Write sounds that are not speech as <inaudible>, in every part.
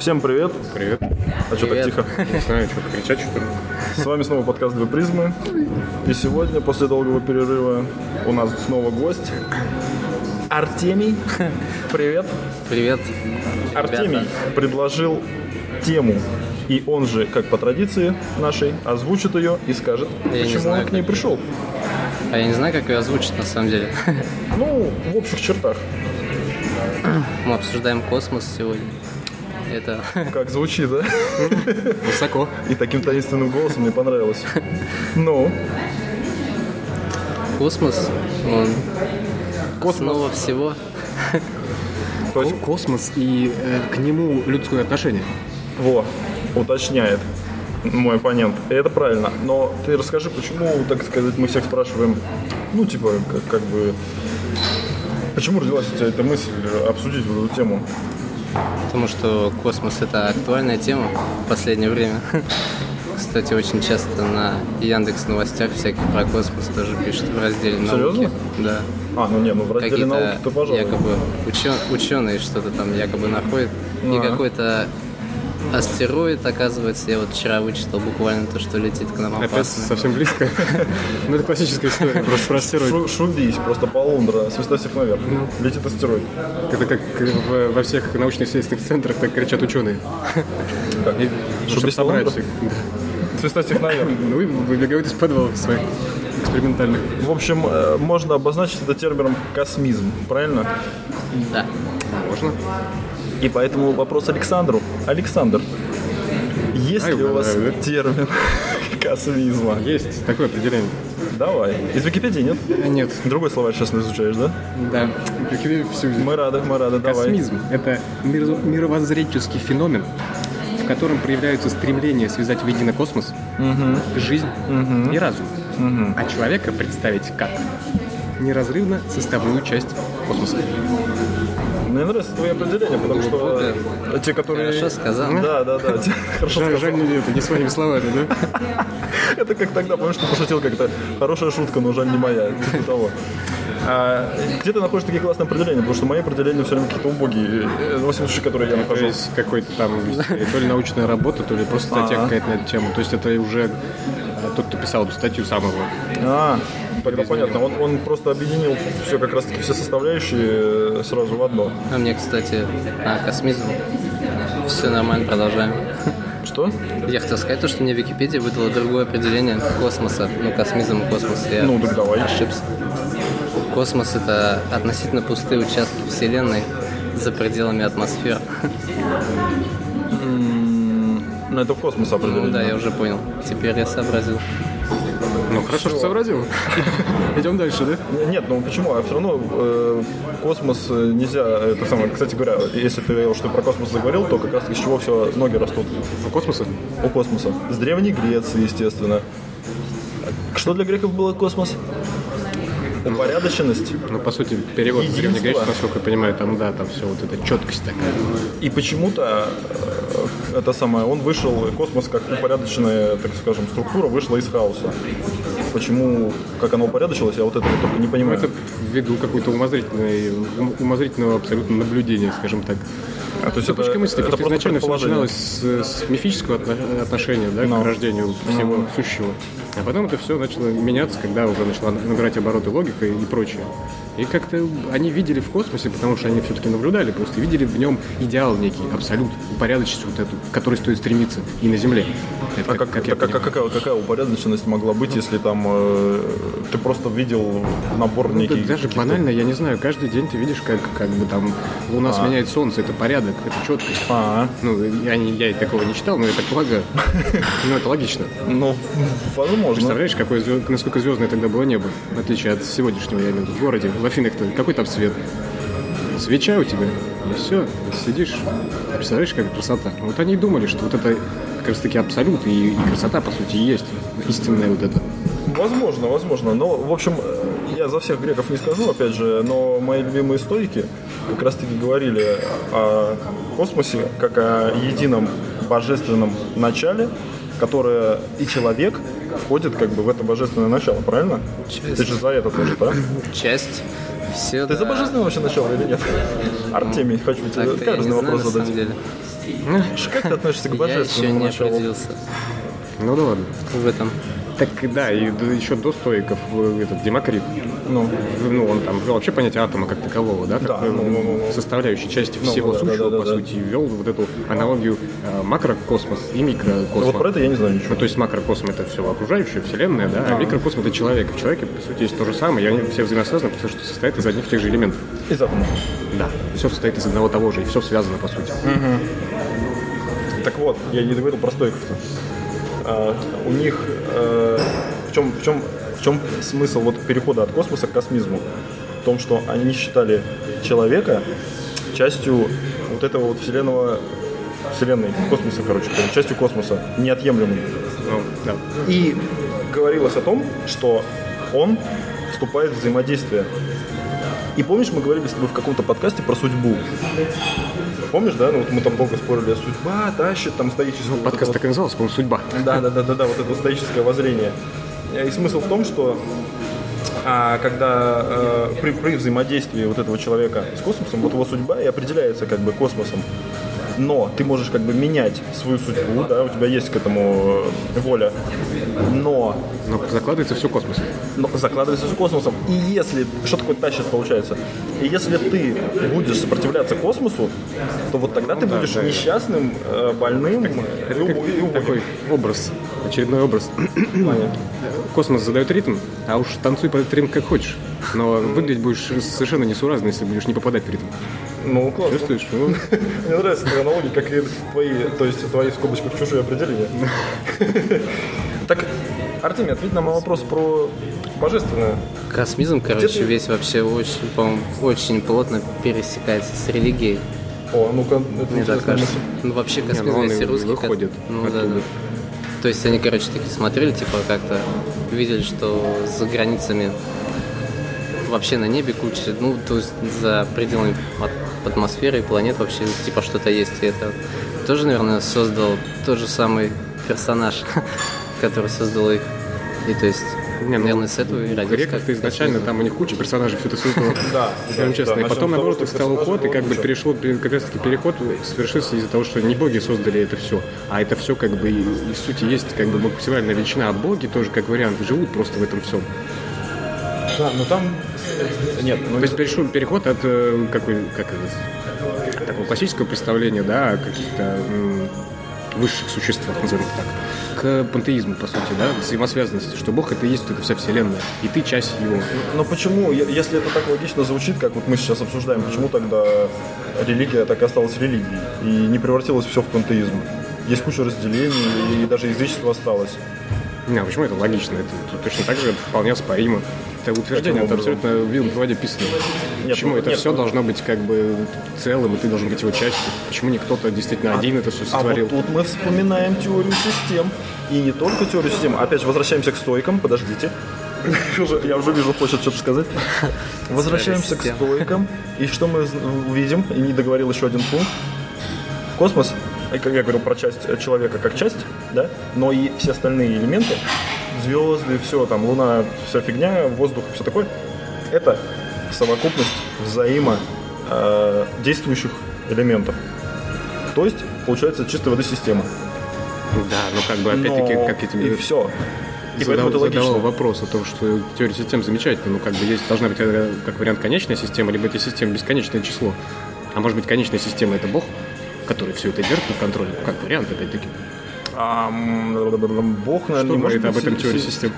Всем привет. Привет. А что так тихо? Не знаю, что кричать, что ли? С вами снова подкаст «Две призмы». И сегодня, после долгого перерыва, у нас снова гость. Артемий. Привет. Привет. Артемий Ребята. предложил тему. И он же, как по традиции нашей, озвучит ее и скажет, Я не почему знаю, он к ней как. пришел. А я не знаю, как ее озвучить на самом деле. Ну, в общих чертах. Мы обсуждаем космос сегодня. Это Как звучит, да? <laughs> Высоко. И таким таинственным голосом мне понравилось. Ну, космос, он Космос. основа всего. то есть, Космос и э, к нему людское отношение. во, уточняет мой оппонент. И это правильно. Но ты расскажи, почему, так сказать, мы всех спрашиваем, ну, типа, как, как бы, почему родилась у тебя эта мысль обсудить вот эту тему? Потому что космос это актуальная тема в последнее время. <laughs> Кстати, очень часто на Яндекс новостях всяких про космос тоже пишут в разделе науки. Серьезно? Да. А, ну не, ну в разделе науки Какие-то то пожалуй. якобы ученые что-то там якобы находят. И Ага. какой-то астероид, оказывается, я вот вчера вычитал буквально то, что летит к нам Опять опасно. совсем близко. <laughs> Ну, это классическая история, просто про астероид. Шу- шубись, просто полундра, свистай всех наверх. Летит астероид. Это как в- во всех научно-исследовательских центрах так кричат ученые. <laughs> Шубись Чтобы собрать всех. Да. Свистай всех наверх. <laughs> Ну выбегают из подвалов своих экспериментальных. В общем, э, можно обозначить это термином космизм, правильно? Да. Можно? И поэтому вопрос Александру. Александр, есть Ай, ли у вас да? термин <laughs> космизма? Есть такое определение. Давай. Из Википедии нет? Нет. Другой словарь сейчас изучаешь, да? Да. Всю Мы рады, мы рады, давай. Космизм – это мир- мировоззренческий феномен, в котором проявляются стремления связать воедино космос, жизнь и разум, а человека представить как неразрывно составную часть космоса. Мне нравится твое определение, потому что те, которые... Хорошо сказал. Да, да, да. Хорошо Жаль, сказал. жаль, не это не своими словами, да? <laughs> Это как тогда, помнишь, ты пошутил как-то хорошая шутка, но жаль не моя. Типа того. А где ты находишь такие классные определения? Потому что мои определения все время какие-то убогие. э, Во всяком случае, которые я То нахожу. есть какой-то там то ли научная работа, то ли просто статья какая-то на эту тему. То есть это уже э, тот, кто писал эту статью, сам его. А, тогда понятно. Он, он просто объединил все как раз таки все составляющие э, сразу в одно. А мне, кстати, а, космизм. Все нормально, продолжаем. Что? Я хотел сказать то, что мне Википедия выдала другое определение космоса. Ну, космизм и космос. Я Ну, так давай. ошибся. Космос — это относительно пустые участки Вселенной за пределами атмосфер. Ну, это в космос Ну определение. да, я уже понял. Теперь я сообразил. Ну, хорошо, что сообразил. <laughs> Идем дальше, да? Нет, ну почему? А все равно э, космос э, нельзя. Это самое. Кстати говоря, если ты что про космос заговорил, то как раз из чего все ноги растут У космоса? у космоса. С древней Греции, естественно. Что для греков было космос? Упорядоченность. Ну, по сути, перевод древней Греции, насколько я понимаю, там, да, там все вот эта четкость такая. И почему-то э, это самое, он вышел, космос как упорядоченная, так скажем, структура вышла из хаоса. Почему, как она упорядочилась, я вот этого только не Ну, понимаю. это ввиду какой-то умозрительной, ум- умозрительного абсолютно наблюдения, скажем так. А, то есть Цепочка мысли. это Просто изначально все начиналось с, с мифического отно- отношения да, Ну. к рождению всего сущего. А потом это все начало меняться, когда уже начала набирать обороты логика и прочее. И как-то они видели в космосе, потому что они все-таки наблюдали, просто видели в нем идеал некий, абсолют, упорядоченность вот эту, к которой стоит стремиться и на Земле. Это А как, как я так, а какая, какая упорядоченность могла быть, если там э, ты просто видел набор Ну, некий? да даже банально, я не знаю, каждый день ты видишь, как, как бы там Луна сменяет Солнце, это порядок, это четкость. А, Ну, я, не, я и такого не читал, но так полагаю. <laughs> Ну, это логично. ну, возможно. Представляешь, какое, насколько звездное тогда было небо, в отличие от сегодняшнего, я имею в виду, в городе, в Афинах-то, какой там свет? Свеча у тебя, и все, сидишь, представляешь, какая красота. Вот они думали, что вот это как раз таки абсолют, и, и красота, по сути, есть истинная вот эта. Возможно, возможно. Но, в общем, я за всех греков не скажу, опять же, но мои любимые историки как раз-таки говорили о космосе как о едином божественном начале, которая и человек входит как бы в это божественное начало, правильно? Часть. Ты же за это тоже, да? Часть. Все, Ты за да. божественное вообще начало или нет? Артемий, хочу тебе каждый знаю, вопрос на задать. самом деле. Как ты относишься к Я еще божественному не началу? определился Ну да ладно. в этом. Так да, и еще до стоиков э, этот Демокрит, Ну, ну он там ввел вообще понятие атома как такового, да, как Да, ну, ну, ну, ну. составляющей части Ну, всего да, сущего, да, да, по да. сути, ввел вот эту аналогию э, макрокосмос и микрокосмос. вот про это я не знаю Ну, ничего. то есть макрокосм это все окружающее, вселенная, да, а микрокосм это человек. В человеке, по сути, есть то же самое, и они все взаимосвязаны, потому что состоят из одних и тех же элементов. Из атома. Да. Все состоит из одного того же, и все связано, по сути. Так вот, я не договорил про стойков-то. А, у них э, в чем в чем в чем смысл вот перехода от космоса к космизму? В том, что они считали человека частью вот этого вот вселенного вселенной космоса, короче, частью космоса, неотъемлемой. Да. И говорилось о том, что он вступает в взаимодействие. И помнишь, мы говорили с тобой в каком-то подкасте про судьбу. Помнишь, да? Ну вот мы там долго спорили, судьба тащит, там стоическое. вот Подкаст это так и назывался, по-моему, «Судьба». вот- Да, да, да, да, да, вот это вот стоическое воззрение. И смысл в том, что а, когда э, при, при взаимодействии вот этого человека с космосом, вот его судьба и определяется как бы космосом. Но ты можешь как бы менять свою судьбу, да, у тебя есть к этому э, воля. Но Но закладывается все космос. но закладывается с космосом. И если, что такое тащит получается? И если ты будешь сопротивляться космосу, то вот тогда ты да, будешь да. несчастным, э, больным и Это и убогим. такой образ, очередной образ. Понятно. Космос задает ритм, а уж танцуй под этот ритм как хочешь. Но выглядеть будешь совершенно несуразно, если будешь не попадать в ритм. Ну, классно. Чувствуешь? <laughs> Ну, Мне нравится твоя аналогия, как и твои, то есть твои в скобочках чужие определения. <laughs> Так, Артемий, ответь на вопрос про божественное. Космизм, короче, весь вообще очень, по-моему, очень плотно пересекается с религией. О, ну-ка, это Мне так кажется. Ну, вообще, ну космизм, он если и русский... выходит Ну, да, да. То есть они, короче, такие смотрели, типа, как-то видели, что за границами вообще на небе куча, ну, то есть за пределами атмосферы и планет вообще, типа, что-то есть. И это тоже, наверное, создал тот же самый персонаж, <laughs> который создал их. И то есть, Не, ну, наверное, с этого и родился греках-то как изначально там у них куча персонажей, все это создало. <laughs> Да, да, честно. и потом, наоборот, их стал уход, и как бы перешло, как раз таки переход совершился из-за того, что не боги создали это все, а это все как бы и в сути есть как бы максимальная величина, а боги тоже как вариант живут просто в этом всем. Да, но там... Нет, ну То есть перешел переход от э, какой, как такого классического представления, да, о каких-то высших существах, назовем так, к пантеизму, по сути, да, взаимосвязанности, что Бог это и есть вот эта вся вселенная, и ты часть его. Но почему, если это так логично звучит, как вот мы сейчас обсуждаем, почему тогда религия так и осталась религией и не превратилась все в пантеизм? Есть куча разделений, и даже язычество осталось. Не, а почему это логично? Это, точно так же вполне оспоримо. Это утверждение, это абсолютно в вилом проводе писано. Нет, почему ну, это нет, все ну- должно быть как бы целым, и ты должен быть его частью? Почему не кто-то действительно один это все А вот сотворил? тут мы вспоминаем теорию систем. И не только теорию систем. Опять же, возвращаемся к стойкам. Подождите. <laughs> Я уже вижу, хочет что-то сказать. Возвращаемся к стойкам. И что мы увидим? И не договорил еще один пункт. Космос, как я говорил про часть э, человека как часть, да, но и все остальные элементы, звезды, все, там, Луна, вся фигня, воздух, все такое, это совокупность взаимо э, действующих элементов. То есть, получается, чистая воды система. Да, ну как бы опять-таки, Но как я тебе И все. И поэтому задал, это логично. задавал вопрос о том, что теория систем замечательна, ну как бы есть должна быть э, как вариант конечная система, либо эта система бесконечное число. А может быть конечная система это Бог, который все это держит под контролем, как вариант опять-таки. А, Бог, наверное, Что не может говорит об этом си- систем?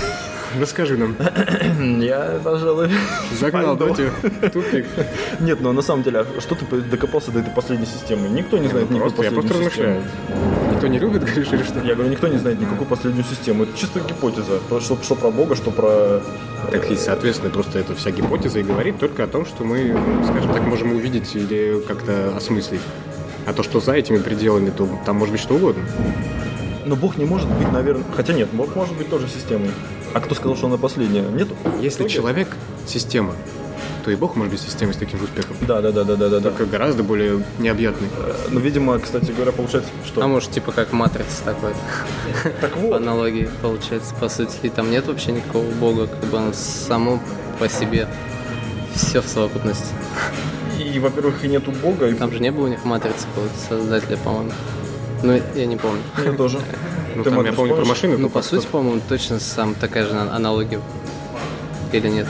<laughs> Расскажи нам. <clears throat> Я, пожалуй, <laughs> Загнал в тупик. <laughs> Нет, но на самом деле, а что ты докопался до этой последней системы? Никто не знает Ну, никакой просто, я просто последней размышляю. Никто не любит, говоришь, или что? Я говорю, никто не знает никакую последнюю систему. Это чисто гипотеза. То, Что, что про Бога, что про... Так и, соответственно, просто эта вся гипотеза и говорит только о том, что мы, ну, скажем так, можем увидеть или как-то осмыслить. А то, что за этими пределами, то там может быть что угодно. Но Бог не может быть, наверное... Хотя нет, Бог может быть тоже системой. А кто сказал, что она последняя? Нет? Если Кто человек – система, что и Бог может быть системой с таким же успехом. Да, да, да, да, да, да, да. Только гораздо более необъятный. Ну, видимо, кстати говоря, получается, что... А может, типа как матрица такой. <laughs> Так По вот, аналогии, получается, по сути. И там нет вообще никакого бога, как бы он само по себе. Все в совокупности. И, во-первых, и нету Бога, и Там же не было у них матрицы создателя, по-моему. Ну, я не помню. я тоже. Ну, там, я помню про машины. Ну, по сути, по-моему, точно сам такая же аналогия. Или нет?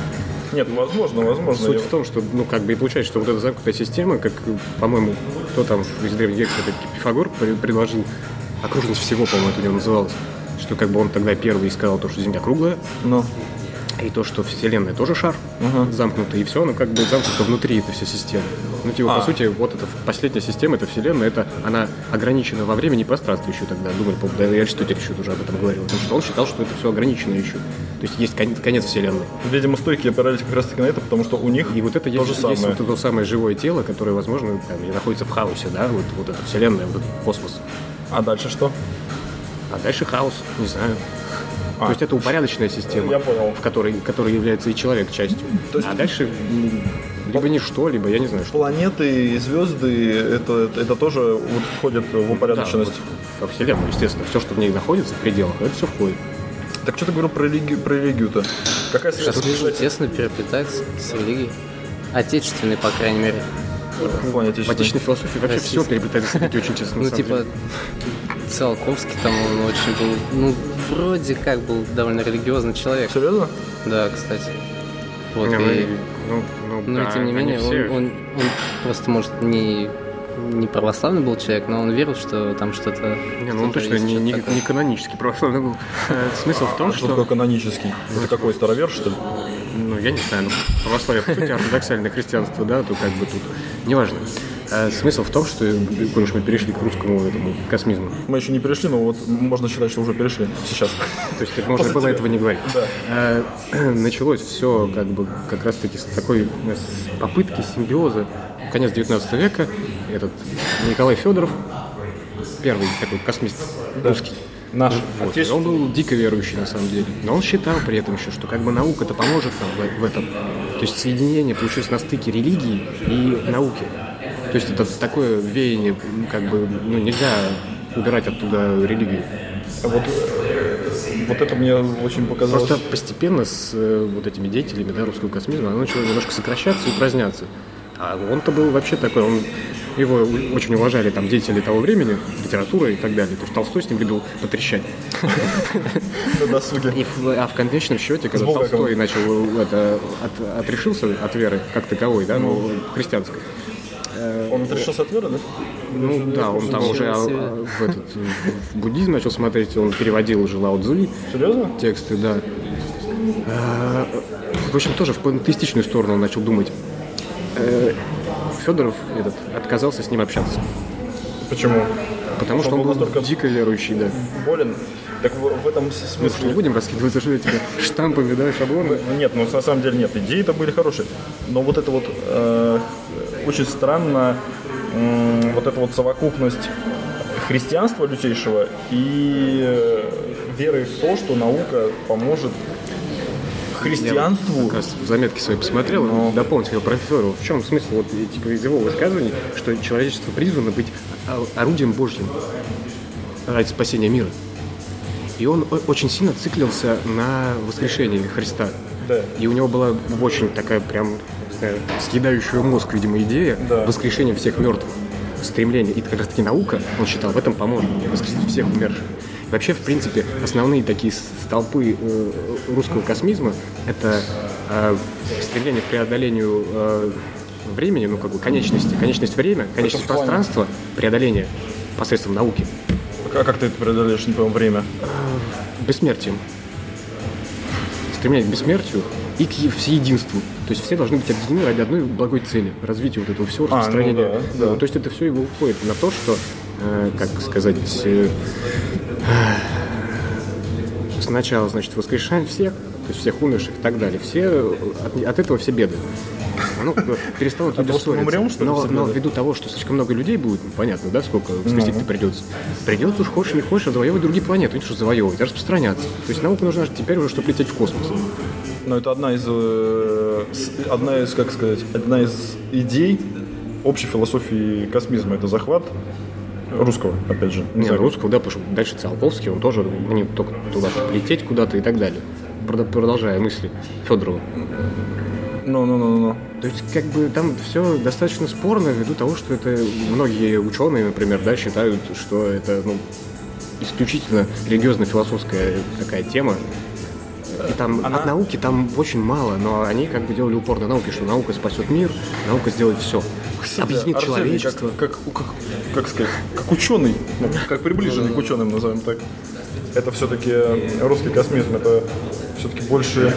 Нет, ну, возможно, возможно. Суть я- в том, что, ну, как бы и получается, что вот эта замкнутая система, как, по-моему, кто там из древних греков, это Пифагор пре- предложил, окружность всего, по-моему, это у него называлось, что как бы он тогда первый сказал то, что Земля круглая, Ну, и то, что Вселенная тоже шар замкнутый, и все, оно как бы замкнуто внутри этой всей системы. Ну, типа, А. по сути, вот эта последняя система, эта Вселенная, это она ограничена во времени и пространстве еще тогда. Думали, по-моему, да, и Аристотель еще тоже об этом говорил. Потому что он считал, что это все ограничено еще. То есть есть кон- конец Вселенной. видимо, стойки опирались как раз таки на это, потому что у них И вот это то есть, же самое. есть вот то самое живое тело, которое, возможно, там, и находится в хаосе, да, вот, вот эта Вселенная, вот этот космос. А дальше что? А дальше хаос, не знаю. А. То есть это упорядоченная система, Я понял. в которой, которой является и человек частью. То есть- А дальше либо ничто, либо я не знаю, что. Планеты и звезды, это, это тоже вот входит в упорядоченность. Да, вот во Вселенную, естественно. Все, что в ней находится в пределах, это все входит. Так что ты говорил про религию, про религию-то? Какая связь? Космизм тесно переплетается с религией. Отечественной, по крайней мере. В отечественной. философии вообще Российской. все переплетается с религией, очень честно. Ну, типа. Циолковский там он очень был, ну, вроде как был довольно религиозный человек. Серьезно? Да, кстати. Вот, Не, ну, и, ну, ну, но да, тем не менее, он, все- он, он просто, может, не, не православный был человек, но он верил, что там что-то... Не, ну он точно есть, не, не, такое. не канонический православный был. Э, Смысл в том, Что такое что... канонический? Это какой, старовер, что ли? Ну, я не знаю, ну, православие, по сути, ортодоксальное христианство, да, то как бы тут... Неважно. Э, Смысл в том, что, уж мы перешли к русскому этому космизму, Мы еще не перешли, но вот можно считать, что уже перешли сейчас. То есть можно После было тебя. этого не говорить. Да. Э, <clears throat> Началось все как бы как раз таки с такой с попытки симбиоза. Конец 19 века. Этот Николай Федоров, первый такой космист русский. Наш Вот. Он был дико верующий на самом деле. Но он считал при этом еще, что как бы наука-то поможет нам в, в этом. То есть соединение получилось на стыке религии и науки. То есть это такое веяние, ну, как бы, ну, нельзя убирать оттуда религию. Вот, э, вот это мне очень показалось. Просто постепенно с э, вот этими деятелями да, русского космизма оно начало немножко сокращаться и упраздняться. А он-то был вообще такой, он, его очень уважали там деятели того времени, литература и так далее. То есть Толстой с ним любил потрещать. на досуге. А в конечном счете, когда. Толстой начал э, это, отрешился от веры как таковой, да, ну, христианской, Он отрешился от веры, да? ну да, он там уже а, а, в, этот, в буддизм начал смотреть, он переводил уже Лао Цзы, Серьезно? тексты, да. А, В общем, тоже в пантеистичную сторону он начал думать. Э, Федоров этот отказался с ним общаться, Почему? потому что Он он был настолько- дико верующий, да. Болен? Так в, в этом с- Мы же не смысле... будем раскидываться что этими штампами, да, шаблонами. Нет, ну на самом деле нет, идеи-то были хорошие. Но вот это вот э, очень странно, вот эта вот совокупность христианства лютейшего и э, веры в то, что наука поможет христианству. Как раз в заметке свои посмотрел, Ну. дополнить его про Федорова. В чем смысл вот, типа, из его высказываний, что человечество призвано быть орудием Божьим ради спасения мира. И он очень сильно циклился на воскрешении Христа. Да. И у него была очень такая прям знаю, съедающая мозг, видимо, идея Да. воскрешения всех мертвых. Стремление. И как раз таки наука, он считал, в этом поможет воскресить всех умерших. И вообще, в принципе, основные такие столпы э, русского космизма – это э, стремление к преодолению э, времени, ну, как бы конечности, конечность время, конечность в плане? пространства, преодоление посредством науки, А как ты это преодолеешь, не понимаю, время? бессмертием. Стремление к бессмертию и к всеединству. То есть все должны быть объединены ради одной благой цели – развития вот этого всего, ну распространения. да, Ну, да. то есть это все его уходит на то, что, э, как сказать, э, сначала, значит, воскрешаем всех, то есть всех умерших и так далее. Все, э, от, от этого все беды. Ну, бы перестанут люди мы ссориться. умрем, что но, но ввиду того, что слишком много людей будет, ну, понятно, да, сколько воскресить-то придется. Придется уж хочешь не хочешь завоевывать другие планеты, не что завоевывать, а распространяться. То есть наука нужна теперь уже, чтобы лететь в космос. Но это одна из э, одна из, как сказать, одна из идей общей философии космизма это захват русского, опять же. Не, русского, да, потому что дальше Циолковский, он тоже не только туда полететь куда-то и так далее. Продолжая мысли Федорова. Ну, ну, ну, ну, ну. То есть, как бы там все достаточно спорно ввиду того, что это многие ученые, например, да, считают, что это ну, исключительно религиозно-философская такая тема. И там Она- от науки там очень мало, но они как бы делали упор на науке, что наука спасет мир, наука сделает все. Объединит Арсений, человечество. Как, как, как, как сказать, как ученый, ну, как приближенный к ученым, назовем так. Это все-таки русский космизм, это все-таки больше,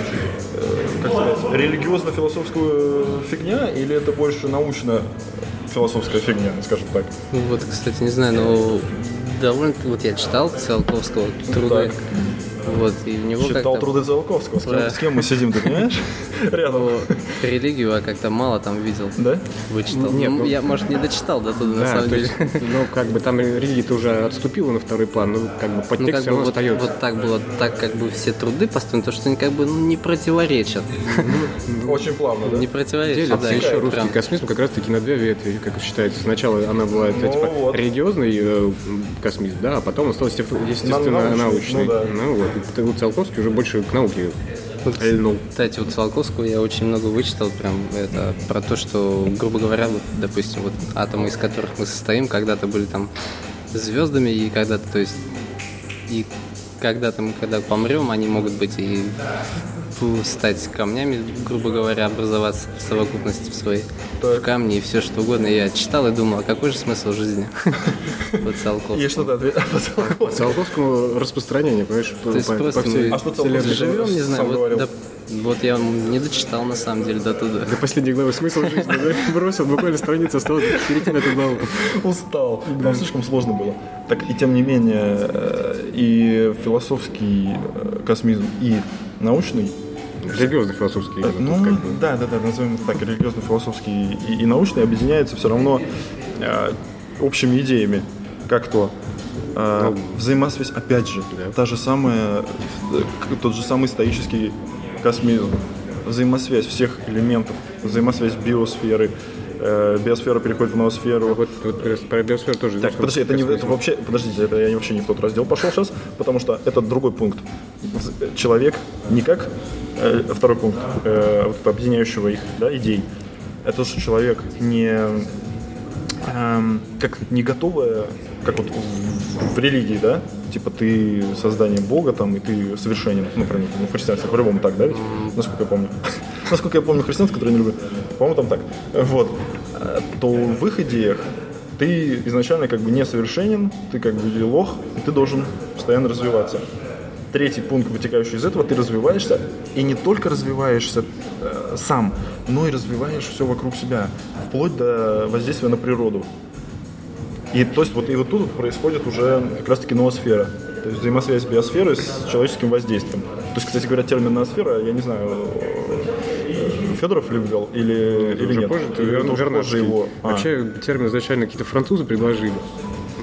э, как сказать, религиозно-философская фигня или это больше научно-философская фигня, скажем так? Ну вот, кстати, не знаю, но довольно... Вот я читал Циолковского труды. Так. Вот, и у него Читал как-то... труды Циолковского, с кем, Да. с кем мы сидим, ты понимаешь? <laughs> Рядом. Религию я как-то мало там видел. Да? Вычитал. Нет, Ну, ну- я, может, не дочитал до туда, на самом деле. есть, ну, как бы там религия-то уже отступила на второй план, ну, как бы Ну, подтекст как все равно вот, остается. вот так было, так как бы все труды построены, то, что они как бы ну, не противоречат. Очень плавно, да? Не противоречат, Делится да. еще русский космизм как раз таки на две ветви, как считается. Сначала она была это, Ну типа религиозный э, космизм, да, а потом он стал естественно, научный, ну. Ну вот, и вот Циолковский уже больше к науке льнул. Кстати, у Циолковского я очень много вычитал прям это про то, что, грубо говоря, вот, допустим, вот атомы, из которых мы состоим, когда-то были там звездами, и когда-то, то есть, и когда-то мы, когда помрем, они могут быть и стать камнями, грубо говоря, образоваться в совокупности в своей, в камни и все что угодно. Я читал и думал, а какой же смысл жизни? <laughs> Вот Циолковский. И что-то ответил. <laughs> По Циолковскому распространение, понимаешь, по, То есть по- просто по мы А что живем, не знаю, вот, я не дочитал на самом деле до туда. До последней главы смысл жизни, да? <laughs> Бросил, буквально страница осталось перейти на эту главу. Устал. Там слишком сложно было. Так и тем не менее, э, и философский э, космизм, и научный, Религиозно-философский. именно ну, тут как бы. да, да, да, назовем это так, религиозно-философский и, и научный объединяются все равно э, общими идеями, как то э, взаимосвязь, опять же, Да. та же самая, э, тот же самый стоический космизм, взаимосвязь всех элементов, взаимосвязь биосферы, э, биосфера переходит в ноосферу, Вот, вот про- биосферу тоже. так, подожди, это, не, это вообще, подождите, это я вообще не в тот раздел пошел сейчас, потому что это другой пункт. Человек не как э, второй пункт э, вот объединяющего их да, идей. Это что человек не эм, как не готовая, как вот в, религии, да, типа ты создание Бога там и ты совершенен, например, ну, в христианстве по-любому так, да, ведь? насколько я помню. <laughs> Насколько я помню христианство, которое не люблю, по-моему, там так. Вот. Э, То в их идеях ты изначально как бы несовершенен, ты как бы лох, и ты должен постоянно развиваться. Третий пункт, вытекающий из этого, ты развиваешься, и не только развиваешься э, сам, но и развиваешь все вокруг себя, вплоть до воздействия на природу. И то есть вот и вот тут происходит уже как раз таки ноосфера. То есть взаимосвязь биосферы с человеческим воздействием. То есть, кстати говоря, термин ноосфера, я не знаю, э, Федоров ли ввел или, Это или уже нет? позже, это уже позже его. А. Вообще термин изначально какие-то французы предложили,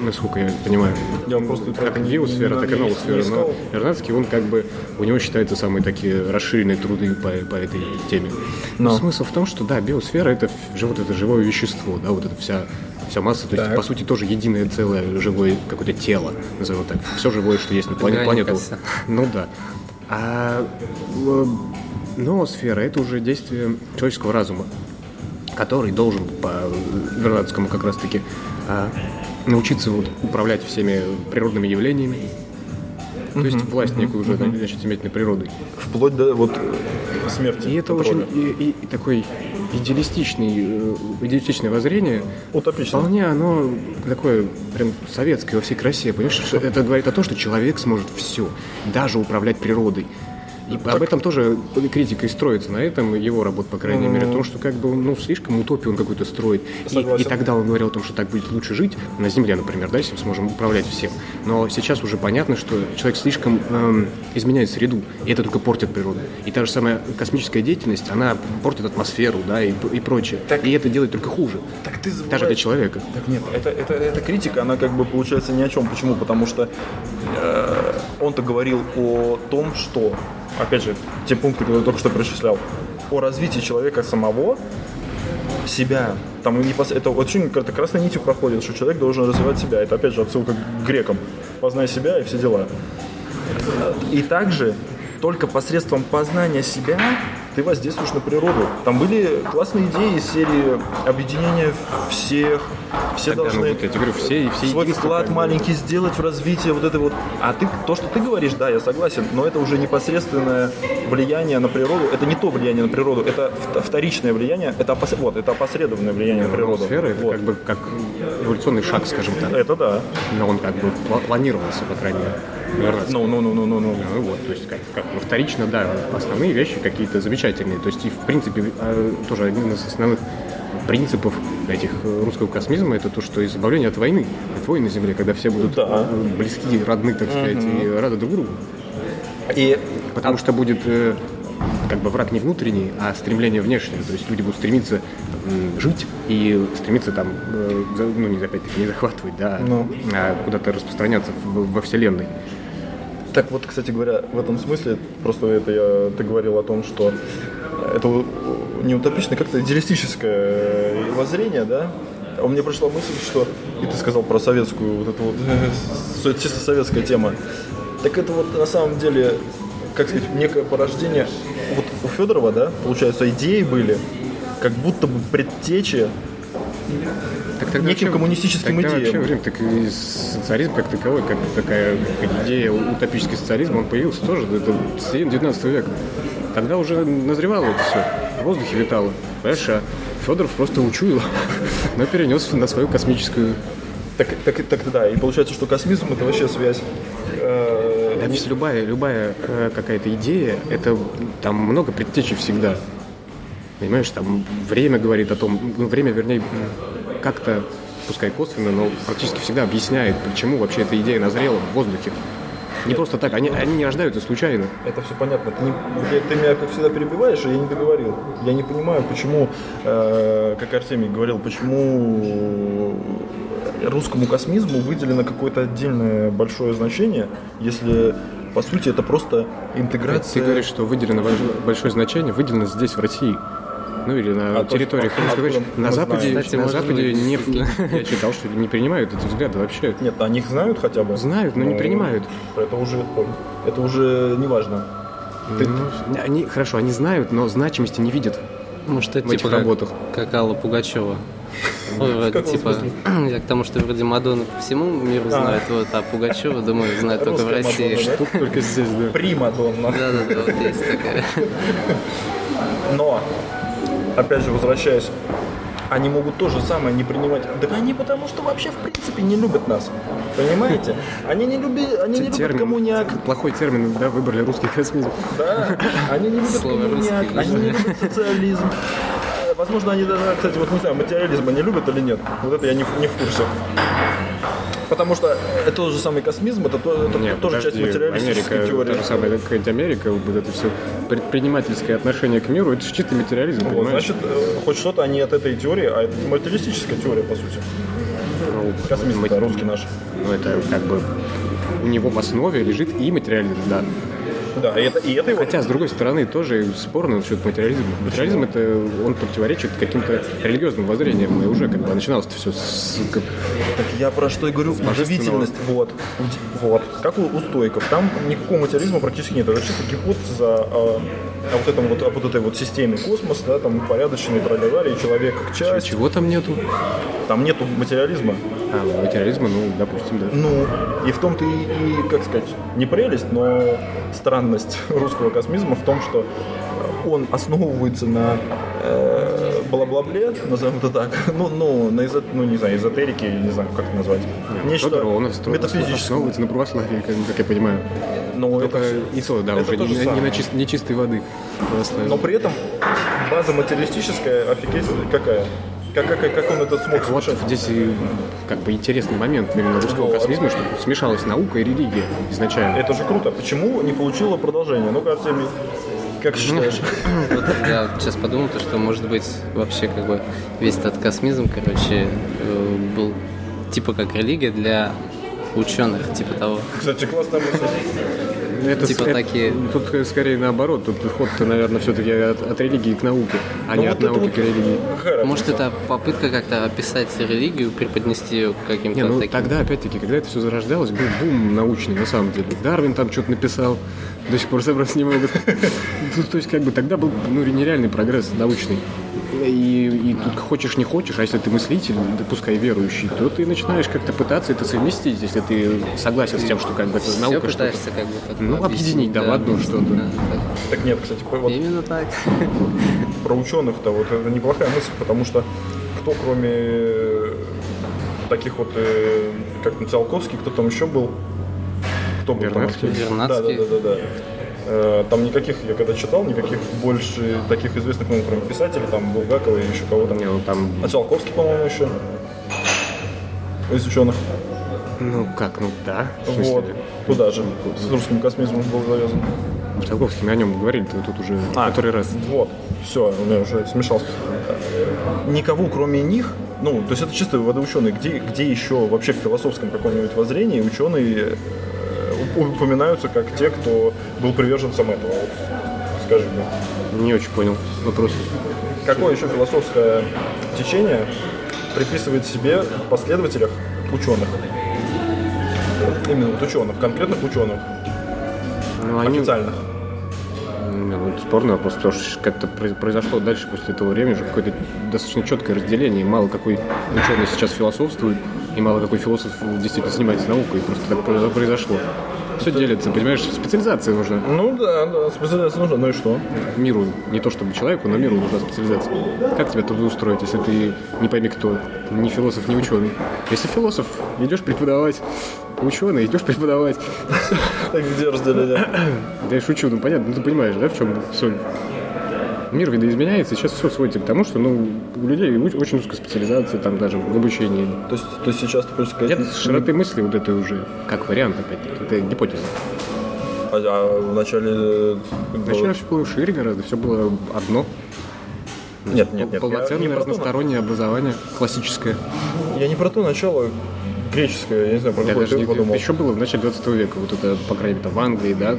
насколько я понимаю. Я просто про как не- геосфера, так и ноосфера. Но. Вернадский, он как бы, у него считаются самые такие расширенные труды по, по этой теме. Но. Но. смысл в том, что да, биосфера это же вот это живое вещество, да, вот это вся вся масса, то есть, Так. по сути, тоже единое целое живое какое-то тело, назовем так. Все живое, что есть на плане- Грани планету. <laughs> Ну да. А э, ноосфера – это уже действие человеческого разума, который должен по Вернадскому как раз-таки а, научиться вот управлять всеми природными явлениями, то есть власть некую уже значит, иметь над природой. Вплоть до вот смерти. И это очень и, и- такой идеалистичный, э, идеалистичное воззрение. Утопично. Вполне оно такое прям советское во всей красе. Понимаешь, это говорит о том, что человек сможет все, даже управлять природой. И об этом тоже критика и строится на этом, его работа, по крайней мере, о том, что как бы, ну, слишком утопию он какую-то строит. И, Согласен. и тогда он говорил о том, что так будет лучше жить на Земле, например, да, если мы сможем управлять всем. Но сейчас уже понятно, что человек слишком эм, изменяет среду, и это только портит природу. И та же самая космическая деятельность, она портит атмосферу, да, и, и прочее. И это делает только хуже. Так ты Даже забываешь- для человека. Так нет, это, это, эта критика, она как бы получается ни о чем. Почему? Потому что э, он-то говорил о том, что, опять же, те пункты, которые я только что перечислял, о развитии человека самого, себя. Там. Это очень как-то красной нитью проходит, что человек должен развивать себя. Это опять же отсылка к грекам. Познай себя и все дела. И также только посредством познания себя ты воздействуешь на природу. Там были классные идеи из серии объединения всех, все Тогда, ну, должны вот я говорю, все, все свой вклад маленький сделать в развитие вот этой вот. А ты, то, что ты говоришь, да, я согласен, но это уже непосредственное влияние на природу. Это не то влияние на природу, это вт- вторичное влияние, это, опос- вот, это опосредованное влияние на природу. Сфера это Вот. как бы как эволюционный шаг, скажем так. Это да. Но он как бы пла- планировался, по крайней мере. Ну, ну, ну, ну, ну, ну. Ну вот, то есть как, как ну, вторично, да, основные вещи какие-то замечательные. То есть и в принципе э, тоже один из основных принципов этих э, русского космизма это то, что избавление от войны, от войн на Земле, когда все будут Да. э, близки, родны, так сказать, и рады друг другу. И Потому что будет как бы враг не внутренний, а стремление внешнее. То есть люди будут стремиться жить и стремиться там, ну не опять-таки не захватывать, да, Ну. а куда-то распространяться во Вселенной. Так вот, кстати говоря, в этом смысле, просто это я, ты говорил о том, что это не утопичное, как-то идеалистическое воззрение, да? У меня пришла мысль, что, и ты сказал про советскую, вот эту вот, <laughs> э, чисто советская тема. Так это вот на самом деле, как сказать, некое порождение, вот у Федорова, да, получается, идеи были, как будто бы предтечи тогда неким вообще- коммунистическим тогда идеям. Вообще, время, так и социализм как таковой, как такая как идея утопический социализм, он появился тоже, это середина 19 века. Тогда уже назревало это все, в воздухе витало. Понимаешь, а Федоров просто учуял, <laughs> но перенес на свою космическую... Так, так, так, да, и получается, что космизм это вообще связь. э, Да, ведь любая, любая э, какая-то идея, это там много предтечи всегда. Понимаешь, там время говорит о том, ну, время, вернее, как-то, пускай косвенно, но практически всегда объясняет, почему вообще эта идея назрела в воздухе. Не просто так, они, они не рождаются случайно. Это все понятно. Ты, не- ты- ты меня, как всегда, перебиваешь, и я не договорил. Я не понимаю, почему, э, как Артемий говорил, почему русскому космизму выделено какое-то отдельное большое значение, если, по сути, это просто интеграция... Ты говоришь, что выделено больш- большое значение, выделено здесь, в России. Ну или на А то, территории Крымской говоришь, на? Западе, Кстати, на Западе быть, не, я читал, что не принимают эти взгляды вообще. Нет, о них знают хотя бы? Знают, но не принимают. Это уже, это уже не важно. Ты- Ну, они, хорошо, они знают, но значимости не видят. Может, это в этих типа как, работах. как Алла Пугачева. <laughs> Типа, <clears throat> я к тому, что вроде Мадонна по всему миру знает, вот, а Пугачева, думаю, знает только в России. Мадонна, да? Только здесь, да. Примадонна. Да-да-да, вот есть такая. Но, опять же, возвращаясь, они могут то же самое не принимать. Да они потому что вообще в принципе не любят нас. Понимаете? Они не любят, они не любят коммуняк. Плохой термин, да, выбрали русский космизм. Да, они не любят Слово коммуняк, русский. они не любят социализм. Возможно, они даже, кстати, вот не знаю, материализм они любят или нет. Вот это я не, не в курсе. Потому что это тот же самый космизм, это, то- это Нет, тоже подожди, часть материалистической Америка, теории. та же самая какая-нибудь Америка, вот это все предпринимательское отношение к миру, это же чистый материализм, Вот, понимаешь? значит, э, хоть что-то они от этой теории, а это материалистическая теория, по сути. Ну, Космизм, да, русский наш. Ну, это как бы у него в основе лежит и материализм, да. Да, и это, и это его... Хотя, с другой стороны, тоже спорно насчет материализма. Материализм это он противоречит каким-то религиозным воззрениям. И уже как бы начиналось все с как- Так я про что и говорю, удивительность. Вот. Вот. Как у, у стоиков. Там никакого материализма практически нет. Это чисто гипотеза о, о вот этом вот, о вот этой вот системе космос, да, там упорядоченный тролливали, и человек как часть. Чего там нету? Там нету материализма. А, материализма, ну, допустим, да. Ну, и в том-то и, и, как сказать, не прелесть, но странность русского космизма в том, что он основывается на э, бла-бла-бле, назовем это так, ну, ну, на эзо- ну, не знаю, эзотерике, не знаю, как это назвать. Нечто Федоров, он остро- метафизическое. основывается на православии, как, как я понимаю. Но Только это, и то, да, это уже не, не на чис- не чистой воды. но при этом база материалистическая, офигеть, какая? Как, как, как он это смог Вот смешать? здесь и как бы интересный момент именно русского Вот. космизма, что смешалась наука и религия изначально. Это же круто. Почему не получила продолжение? Ну-ка, Артемий, как считаешь? <laughs> Вот я сейчас подумал, то, что может быть вообще как бы весь этот космизм, короче, э, был типа как религия для ученых, типа того. Кстати, классная мысль. Это, Типа это- такие- Тут скорее наоборот. Тут ход-то, наверное, все-таки от, от религии к науке, а Ну, не вот от науки вот- к религии. Может, это попытка как-то описать религию, преподнести ее каким-то Не, ну таким... тогда, опять-таки, когда это все зарождалось, был бум научный, на самом деле. Дарвин там что-то написал, до сих пор собраться не могут. <laughs> Ну, То есть, как бы, тогда был ну, нереальный прогресс научный. И, и тут хочешь, не хочешь, а если ты мыслитель, да пускай верующий, то ты начинаешь как-то пытаться это совместить, если ты согласен с тем, что как бы это Всё наука пытаешься как бы Ну, объединить, да, в одно что-то. Да, так. Так нет, кстати, вот Именно так. <laughs> про ученых-то вот это неплохая мысль, потому что кто кроме э, таких вот, э, как Циолковский, кто там еще был? Кто был там? Вернадский. вообще? Вернадский. Да, да, да, да, да. Э, Там никаких, я когда читал, никаких больше таких известных, ну, кроме писателей, там Булгакова и еще кого-то. Не, ну, там, А Циолковский, по-моему, еще. Из ученых. ну как, ну да. Вот. Туда же. С русским космизмом был завязан. Циолковский, мы о нем говорили тут уже А, который раз. Вот, все, у меня уже смешался. Никого, кроме них, ну, то есть это чисто водоученые, где, где еще вообще в философском каком-нибудь воззрении ученые упоминаются как те, кто был приверженцем этого? Вот, скажи мне. Не очень понял вопрос. Какое еще философское течение приписывает себе последователях ученых? Именно вот ученых, конкретных ученых, Ну, они, официальных. Ну, вот спорный вопрос, потому что как-то произ- произошло дальше после этого времени уже какое-то достаточно четкое разделение. Мало какой ученый сейчас философствует, и мало какой философ действительно занимается наукой. Просто так произо- произошло. Все делится, понимаешь, специализация нужна Ну да, да, специализация нужна, ну и что? миру. Не то чтобы человеку, но миру нужна специализация. Как тебя трудоустроить, если ты не пойми кто, ни философ, ни ученый? Если философ, идешь преподавать, ученый, идешь преподавать. Так где разделение? Да я шучу, ну понятно, ну ты понимаешь, да, в чем соль? Мир видоизменяется, и сейчас все сводится к тому, что ну, у людей очень узкая специализация, там даже в обучении. То есть, то есть сейчас ты хочешь сказать... Нет широты мысли вот это уже, как вариант опять, это гипотеза. А, а в начале... э, Вначале все было шире гораздо, все было одно. Нет, нет, нет. Полноценное не про то, разностороннее образование, классическое. я не про то начало греческое, я не знаю, про Я какое даже ты не, подумал. еще было в начале 20 века, вот это, по крайней мере, в Англии, да,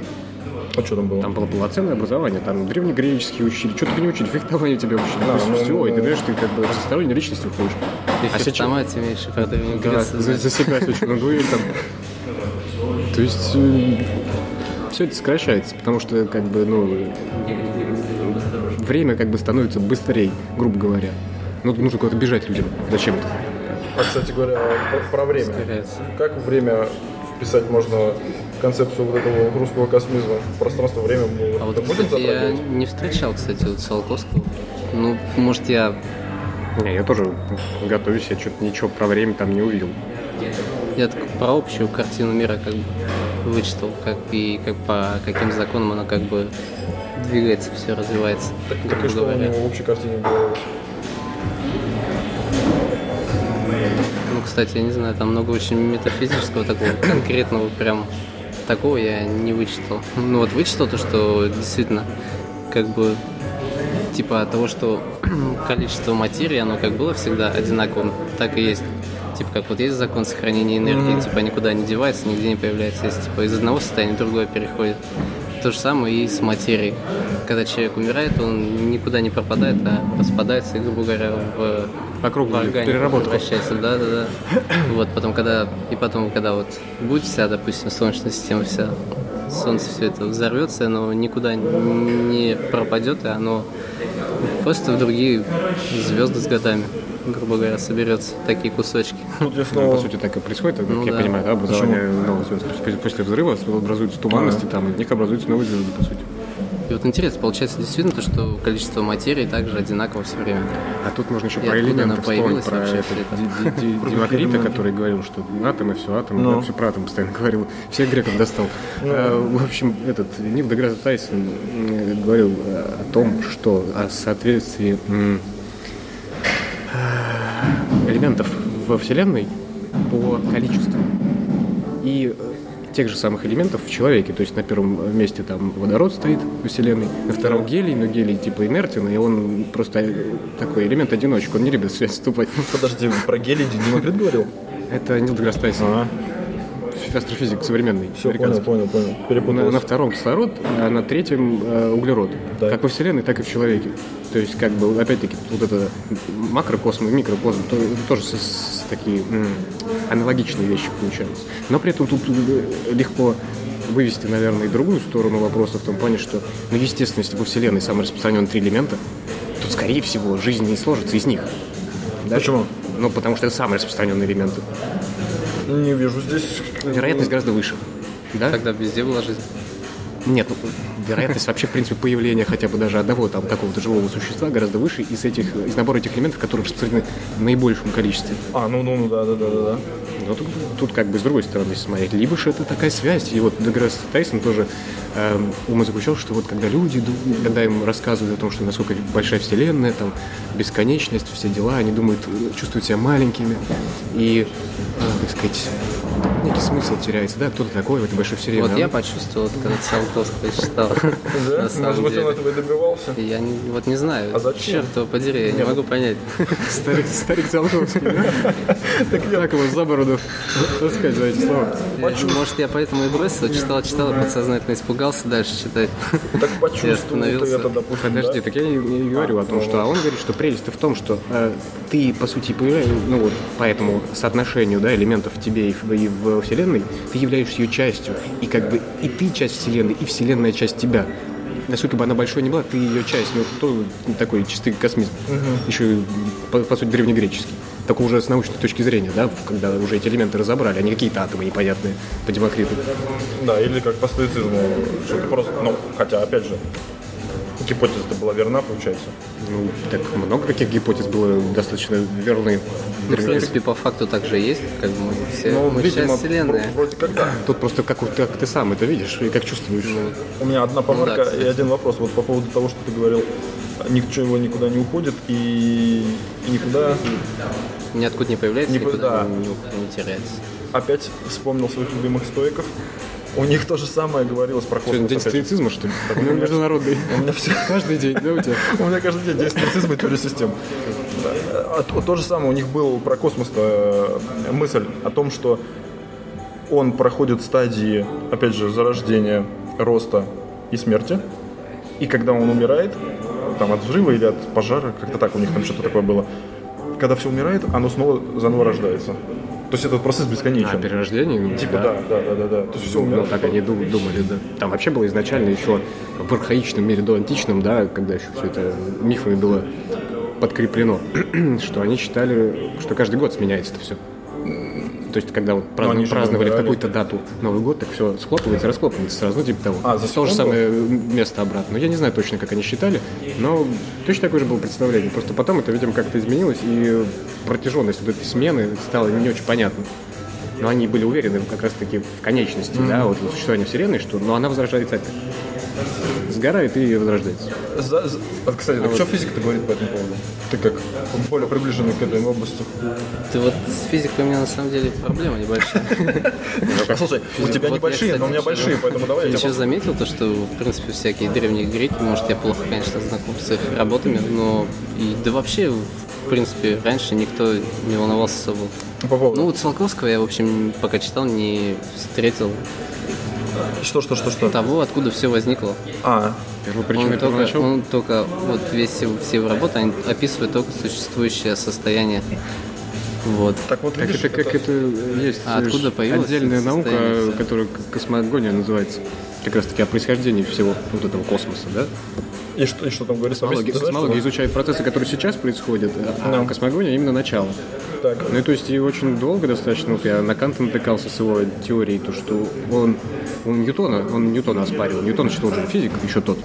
А что там было? там было полноценное образование, там древнегреческие учили, что только не учили, фехтование тебя учили, Да, ну, всё, ну, и ты понимаешь, ты как бы разносторонней личностью ходишь. Ты А сейчас- имеешь про Да, засекать очень на дуэль там. То есть все это сокращается, потому что как бы, ну, время как бы становится быстрее, грубо говоря. Ну, нужно куда-то бежать людям зачем-то. А, кстати говоря, про, про время. Как время вписать можно концепцию вот этого русского космизма? Пространство-время А вот, кстати, я не встречал, кстати, вот Циолковского. Ну, может, я... Не, я тоже готовюсь, я что-то ничего про время там не увидел. Я так про общую картину мира как бы вычитал, как и как по каким законам она как бы двигается, все развивается. Так, так и что у говоря. него в общей картине было? Ну, кстати, я не знаю, там много очень метафизического такого, конкретного прям такого я не вычитал. Ну вот вычитал то, что действительно как бы типа того, что <clears throat> количество материи, оно как было всегда одинаковым, так и есть. Типа как вот есть закон сохранения энергии, типа никуда не девается, нигде не появляется, если типа из одного состояния в другое переходит. То же самое и с материей. Когда человек умирает, он никуда не пропадает, а распадается и, грубо говоря, в По кругу в органику переработка. превращается, да, да, да. Вот, потом, когда, и потом, когда вот будет вся, допустим, Солнечная система вся, Солнце все это взорвется, оно никуда не пропадет, и оно просто в другие звезды с годами, грубо говоря, соберется, такие кусочки. Тут я Ну, снова... по сути, так и происходит, как Ну я да. понимаю, да, образование новых звезд. После, после взрыва образуются туманности, там, из них образуются новые звезды, по сути. И вот интересно, получается действительно то, что количество материи также одинаково все время. А тут можно еще И про элементы вспомнить, про Демокрита, который говорил, что атомы, все атомы, Ну. все про атом постоянно говорил, всех греков достал. А, в общем, этот Нил Деграсс Тайсон говорил о том, что о соответствии элементов во Вселенной по количеству и э, тех же самых элементов в человеке. То есть на первом месте там водород стоит во Вселенной, на втором гелий, но гелий типа инертен, и он просто э, такой элемент одиночка, он не любит связь вступать. Подожди, про гелий Демокрит говорил? Это Нил Деграсс Тайсон. Астрофизик современный, Все, понял, понял, понял. На, Перепутался. на втором кислород, а на третьем э, углерод. Да. Как во Вселенной, так и в человеке. То есть, как бы, опять-таки, вот это макрокосм и микрокосм то- тоже с- с такие м, аналогичные вещи получаются. Но при этом тут э, легко вывести, наверное, и другую сторону вопроса в том плане, что, ну, естественно, если во Вселенной самые распространенные три элемента, то, скорее всего, жизнь не сложится из них. Да? Почему? Ну, потому что это самые распространенные элементы. Не вижу здесь... Вероятность гораздо выше. Да? Тогда везде была жизнь. Нет, ну, вероятность вообще, в принципе, появления хотя бы даже одного там какого-то живого существа гораздо выше из этих, из набора этих элементов, которые распространены в наибольшем количестве. А, ну, ну, ну, да, да, да, да, да. Но тут, тут как бы с другой стороны смотреть. Либо же это такая связь. И вот Деграсс Тайсон тоже эм, умозаключал, что вот когда люди, когда им рассказывают о том, что насколько большая вселенная, там, бесконечность, все дела, они думают, э, чувствуют себя маленькими. И, э, так сказать, некий смысл теряется, да, кто-то такой в этой большой вселенной. Вот А я почувствовал, когда Циолковского читал. <laughs> Да? Может быть, он этого и добивался? Я не- вот не знаю. А зачем? Черт его подери, я не могу понять. <laughs> Старик, старик Циолковский, да? <laughs> Так его за бороду таскать за эти слова. Может, я поэтому и бросил, читал, читал, и подсознательно испугался дальше читать. Так почувствовал ты остановился. это, допустим, Подожди, так я не, говорю о том, ну что... А он говорит, что прелесть в том, что э, ты, по сути, появляешься, ну вот, по этому соотношению, да, элементов в тебе и в, и в Вселенной, ты являешься ее частью. И как бы и ты часть Вселенной, и Вселенная часть тебя. Насколько бы она большой не была, ты ее часть. Ну, то такой чистый космизм. Еще, и, по, по сути, древнегреческий. Только уже с научной точки зрения, да, когда уже эти элементы разобрали, а не какие-то атомы непонятные по Демокриту. Да, или как по стоицизму, что ты просто, ну, хотя, опять же, гипотеза-то была верна, получается. Ну, так много каких гипотез было достаточно верны. Ну, в принципе, по факту так же есть, как бы мы все Ну, мы видимо, часть вселенной. вро- вроде как да. Тут просто как, как ты сам это видишь и как чувствуешь. У меня одна помарка Ну да, кстати. и один вопрос. Вот по поводу того, что ты говорил, ничего никуда не уходит и, и никуда Ниоткуда не появляется, Не никуда да. не, не- теряется. опять вспомнил своих любимых стоиков. У них то же самое говорилось про космос. день стоицизма, что ли? Ну, международный. <laughs> У меня все Каждый день, да, у тебя? <laughs> У меня каждый день день стоицизма и теория систем. А то, то же самое у них был про космос э, мысль о том, что он проходит стадии, опять же, зарождения, роста и смерти. И когда он умирает, там от взрыва или от пожара, как-то так у них там что-то такое было. Когда все умирает, оно снова заново рождается. То есть этот процесс бесконечен. А, перерождение? ну, Типа да, да, да, да, да. То есть все Ну, умирает. так они дум- думали, да. Там вообще было изначально еще в архаичном мире, до античном, да, когда еще все это мифами было подкреплено, <clears throat> что они считали, что каждый год сменяется это все. То есть, когда вот праздновали, Ну, праздновали какую-то дату Новый год, так все схлопывается, расхлопывается сразу, ну, типа того. А, за То же самое место обратно. Ну, я не знаю точно, как они считали, но точно такое же было представление. Просто потом это, видимо, как-то изменилось, и протяженность вот этой смены стала не очень понятна. Но они были уверены как раз-таки в конечности, да, вот в существовании Вселенной, что но она возрождается опять. Сгорает и возрождается. За- за- вот, кстати, так что физика-то говорит по этому поводу? Ты как более приближенный к этой области. Ты вот с физикой у меня на самом деле проблема небольшая. Слушай, у тебя Вот небольшие, но у меня большие, поэтому давай я сейчас заметил то, что, в принципе, всякие древние греки, может, я плохо, конечно, знаком с их работами, но и да вообще, в принципе, раньше никто не волновался особо. по поводу. Ну, вот Циолковского я, в общем, пока читал, не встретил что, что, что, что? того, откуда все возникло. А, он, это только, он только, вот весь его- все его работы, они описывают только существующее состояние. Вот. так вот Как видишь, это, как это есть А откуда появилось отдельная это наука, состояние? которая космогония называется. Как раз таки о происхождении всего вот этого космоса, да? И, что, и что там говорится? Космология что? изучает процессы, которые сейчас происходят, а Да. космогония именно начало. Так, Ну и то есть и очень долго достаточно, вот я на Канта натыкался с его теорией, то что он, он Ньютона, он Ньютона оспаривал. Ньютон еще тоже физик, еще тот.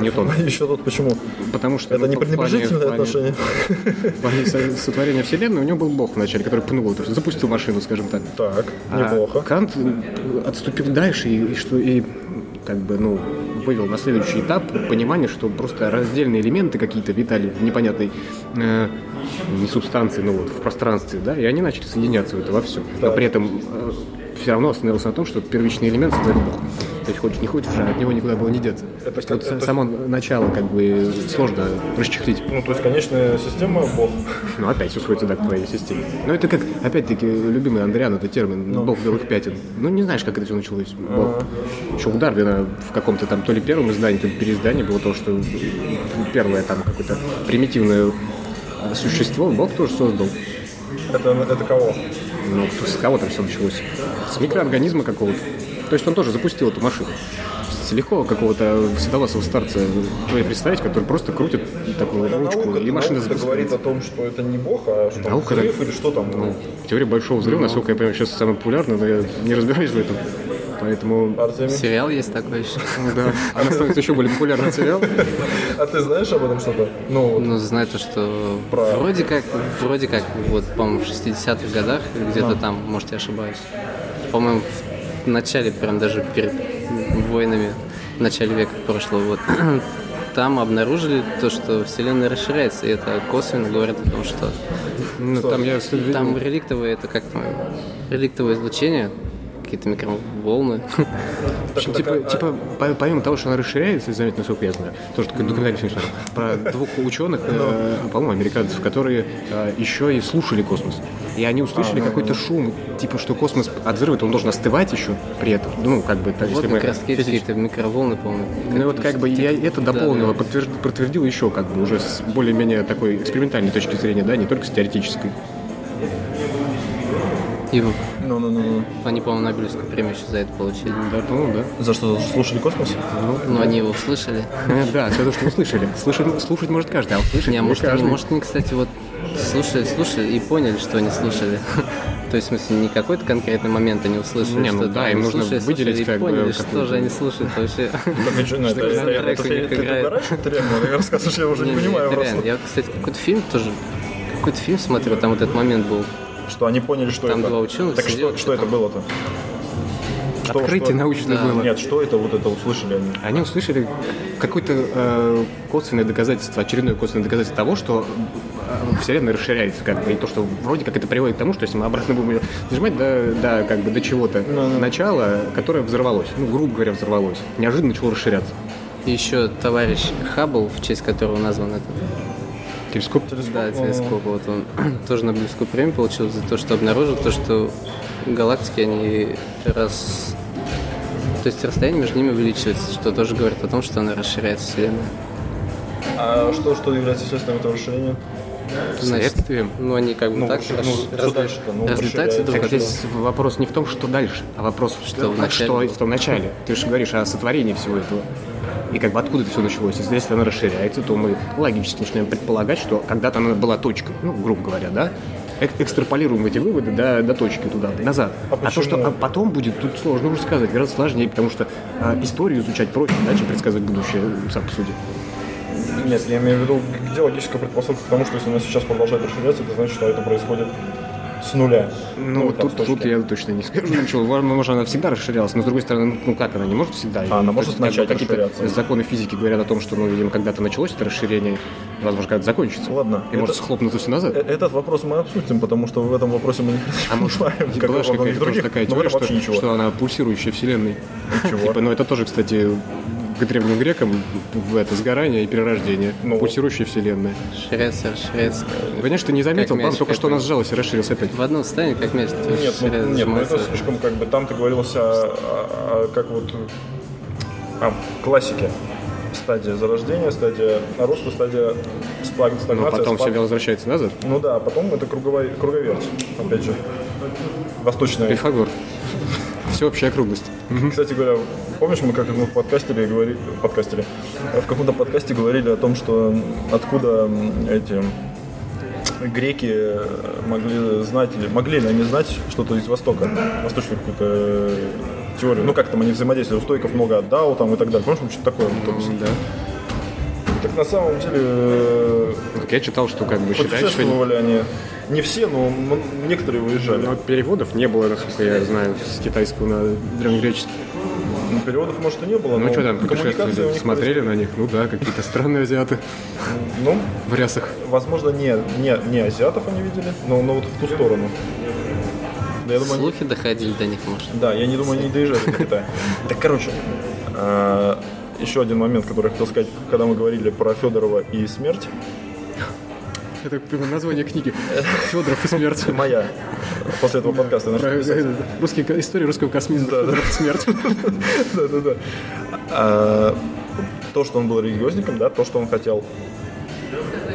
Ньютон. <laughs> еще тут почему? Потому что Это ну, не пренебрежительное отношение? <laughs> В плане со- сотворения Вселенной у него был Бог вначале, который пнул это, всё, запустил машину, скажем так. Так, А неплохо. Кант э, отступил дальше и, и что и как бы ну вывел на следующий этап понимание, что просто раздельные элементы какие-то витали в непонятной э, не субстанции, но вот в пространстве, да, и они начали соединяться в это во все. Но при этом э, все равно остановился на том, что первичный элемент создает Бог. То есть хочешь не хочешь, а от него никуда было не деться. Это вот это- само начало как бы сложно расчехлить. Ну, то есть конечная система Бог. <laughs> Ну, опять все сводится, да, к твоей системе. Но это как, опять-таки, любимый Андриан, это термин «бог белых пятен». Ну, не знаешь, как это все началось. Бог. Еще у Дарвина в каком-то там то ли первом издании, то ли переиздании было то, что первое там какое-то примитивное существо Бог тоже создал. Это, это кого? Ну, с кого там все началось? С микроорганизма какого-то. То есть он тоже запустил эту машину. Легко какого-то седовласого старца представить, который просто крутит такую ручку, Наука, и машина наука говорит о том, что это не Бог, а что Наука, взрыв да. или что там. Ну, теория большого взрыва, насколько я понимаю, сейчас самая популярная, но я не разбираюсь в этом. Поэтому, Артемий. Сериал есть такой еще. ну да, она становится еще более популярным сериал. А ты знаешь об этом что-то? Ну, вот. Ну, знаю то, что Про- вроде как, вроде как, вот, по-моему, в 60-х годах, где-то там, может, я ошибаюсь. По-моему, в начале, прям даже перед войнами, в начале века прошлого, вот, <clears throat> там обнаружили то, что Вселенная расширяется, и это косвенно говорит о том, что Ну, там я там реликтовое, это как реликтовое излучение, какие-то микроволны. <laughs> В общем, типа, типа, по- помимо того, что она расширяется, заметно, насколько я знаю, тоже такой документальный фильм про двух ученых, э, по-моему, американцев, которые э, еще и слушали космос. И они услышали какой-то шум, типа, что космос от взрыва, он должен остывать еще при этом. Ну, как бы, так, Вот если мы как раз физически- какие-то микроволны, по-моему. Ну и вот как бы я это подтверд- подтвердил еще как бы уже с более-менее такой экспериментальной точки зрения, да, не только с теоретической. И Ну, ну, ну, ну. они, по-моему, Нобелевскую премию еще за это получили. Да, по-моему, да. За что? Слушали космос? Но они его услышали. Э, Да, все то, что услышали. Слушать, слушать может каждый, а услышать Не, может, они, каждый. может, они, кстати, вот слушали, слушали и поняли, что они слушали. <laughs> То есть, в смысле, не какой-то конкретный момент они услышали, Не, ну что да, им нужно слушали, выделить слушали как бы поняли, что же они слушают вообще. <laughs> Ну, это, за это, это, трек у ты, них ты, ты играет? угораешь, это реально, ты рассказываешь, я уже не, понимаю. Я, кстати, какой-то фильм тоже, какой-то фильм смотрел, там вот этот момент был. Что они поняли, что Там это. два ученых Так что, что это было-то? Что- Открытие что- научное Да. было. Нет, что это вот это услышали они? Они услышали какое-то э, косвенное доказательство, очередное косвенное доказательство того, что э, Вселенная расширяется, как бы, и то, что вроде как это приводит к тому, что если мы обратно будем её нажимать до, до, как бы, до чего-то начала, которое взорвалось, ну, грубо говоря, взорвалось, неожиданно начало расширяться. И еще товарищ Хаббл, в честь которого назван этот Телескоп. Да, телескоп. Вот он <clears throat> тоже Нобелевскую премию получил за то, что обнаружил то, что галактики, они раз... То есть расстояние между ними увеличивается, что тоже говорит о том, что она расширяется Вселенная. А что, что является следствием этого расширения? Значит, Следствием. ну они как бы Ну, так что- ну, что разли- дальше-то? Ну, разлетаются расширяется. друг Так от друга. здесь вопрос не в том, что дальше, а вопрос, Что в как начале что в том начале. Ты же говоришь о сотворении всего этого. И как бы откуда это все началось? Если она расширяется, то мы логически начинаем предполагать, что когда-то она была точкой, ну, грубо говоря, да? Эк- Экстраполируем эти выводы до, до точки туда, назад. А А, то, что а потом будет, тут сложно уже сказать, гораздо сложнее, потому что а, историю изучать проще, да, чем предсказывать будущее, сам по сути. Нет, я имею в виду, где логическая предпосылка к тому, что если она сейчас продолжает расширяться, это значит, что это происходит с нуля. Ну, там, тут, тут я точно не скажу ничего. Возможно, может, она всегда расширялась, но с другой стороны, ну как она не может всегда? А, она может начать какие-то. Законы физики говорят о том, что, ну, видимо, когда-то началось это расширение, возможно, когда-то закончится. Ладно, И может это- схлопнуться все назад. Э, Этот вопрос мы обсудим, потому что в этом вопросе мы не А может, как была какая-то такая теория, что, что она пульсирующая вселенной. Типа, ну, это тоже, кстати, к древним грекам в это сгорание и перерождение. Ну. Пульсирующая вселенная. Расширяется, расширяется. Конечно, ты не заметил, правда, только что она какой-то. сжалась и расширилась опять. В одном состоянии, как мяч, Нет, ну, нет, ну это слишком как бы там ты говорилось о, о- о- как вот о классике. Стадия зарождения, стадия роста, стадия спаг- Но стагнации. потом спад. все возвращается назад. Ну да, а потом это круговая, круговерть, опять же. Восточная. Пифагор. Всеобщая округлость. Кстати говоря, помнишь, мы как мы в подкастере говорили, подкастере, в каком-то подкасте говорили о том, что откуда эти греки могли знать, или могли ли они знать что-то из Востока, восточную какую-то теорию. Ну, как там они взаимодействовали, у стойков много отдал там и так далее. Помнишь, что-то такое? Ну, да. Так на самом деле э, Так я читал, что как бы считают, что они. Не все, но некоторые выезжали. но переводов не было, насколько я знаю, с китайского на древнегреческий. Ну, переводов, может, и не было, Ну но что там, них смотрели на них? Ну да, какие-то странные азиаты. Ну, в рясах. возможно, не, не, не азиатов они видели, но, но вот в ту сторону. Да, я думаю, они- Слухи доходили до них, может. Да, я не думаю, они доезжали до Китая. <laughs> Так, короче, а, еще один момент, который я хотел сказать, когда мы говорили про Федорова и смерть. Это название книги. Федоров и смерть. Моя. После этого подкаста. э, русский, история русского космизма. Федоров и смерть. Да, да, да. А, То, что он был религиозником, да, то, что он хотел.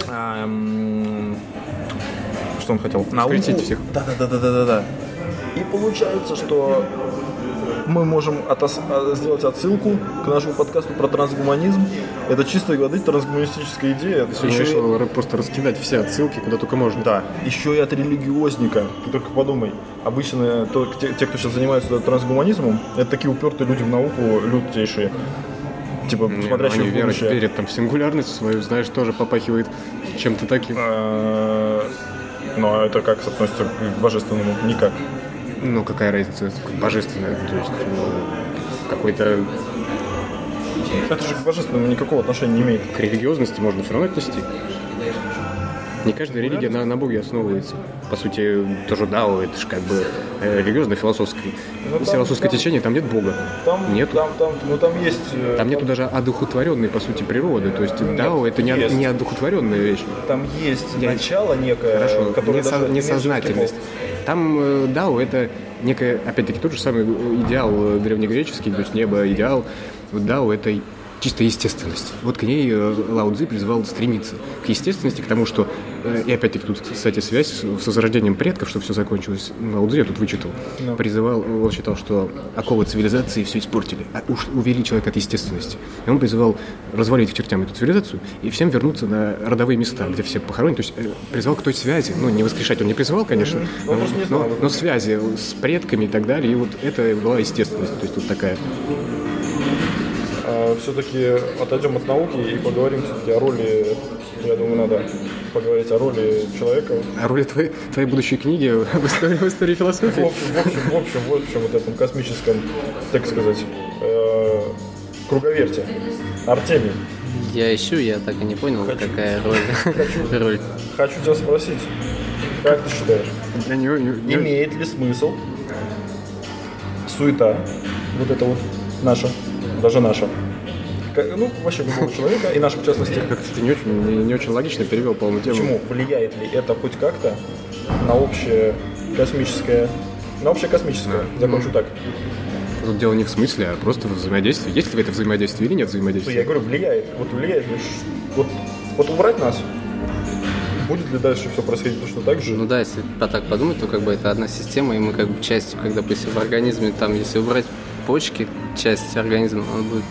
а, м, Что он хотел? Науку. Всех. Да, да, да, да, да, да. И получается, что мы можем отос- а, сделать отсылку к нашему подкасту про трансгуманизм. Это чистой воды трансгуманистическая идея. Сегодня Еще и- решил р- просто раскидать все отсылки, куда только можно. Да, еще и от религиозника. Ты только подумай. Обычно то- те, те, кто сейчас занимается трансгуманизмом, это такие упертые люди в науку, лютейшие. Типа, Не, ну, смотрящие они в верят, верят там в сингулярность свою, знаешь, тоже попахивает чем-то таким. А, Но это как относится к божественному? Никак. Ну, какая разница, как божественное, то есть, ну, какой-то Это же к божественному никакого отношения не имеет. к религиозности можно все равно отнести. Не каждая религия на, на Боге основывается. По сути, тоже Дао, это же как бы э, религиозно-философское Ну, там- философское там- течение, там нет Бога. Там, Нету. Там, там, ну, там есть... э, Там нету даже одухотворенной, по сути, природы. То есть Дао это не, есть. не одухотворенная вещь. Там есть Я- начало некое, Хорошо, которое несо- несознательность. Там э, Дао это некое, опять-таки, тот же самый идеал древнегреческий, то есть небо, идеал. Дао это чисто естественность. Вот к ней э, Лао Цзи призвал стремиться. К естественности, к тому, что... э, И опять-таки тут, кстати, связь с возрождением предков, что все закончилось. Лао Цзи я тут вычитал. Ну. Призывал, он считал, что оковы цивилизации все испортили, а уж увели человека от естественности. И он призывал развалить к чертям эту цивилизацию и всем вернуться на родовые места, где все похоронены. То есть э, призвал к той связи, ну, не воскрешать он не призывал, конечно, знал но, этом. но связи с предками и так далее. И вот это была естественность. То есть тут такая все-таки отойдем от науки и поговорим все-таки о роли, я думаю, надо поговорить о роли человека. о роли твоей, твоей будущей книги в <laughs> истории, в истории В философии. общем, в общем, в общем, в общем, вот этом космическом, так сказать, э, круговерте. Артемий, Я ищу, я так и не понял, какая роль. <laughs> роль. хочу тебя спросить, как ты считаешь, Для нее, не- имеет ли смысл суета, вот это вот наша, даже наша, ну, вообще любого <laughs> человека, и наша в частности, как-то ты не очень, не, не очень логично перевел полную тему. Почему? Влияет ли это хоть как-то на общее космическое... На общее космическое. Закончу так. Тут дело не в смысле, а просто в взаимодействии. Есть ли это взаимодействие или нет Ну, Я взаимодействия? говорю, влияет. Вот влияет Вот, вот убрать нас, будет ли дальше все происходить точно так же? Ну да, если так подумать, то как бы это одна система, и мы как бы частью, как допустим, в организме, там, если убрать почки, часть организма, он будет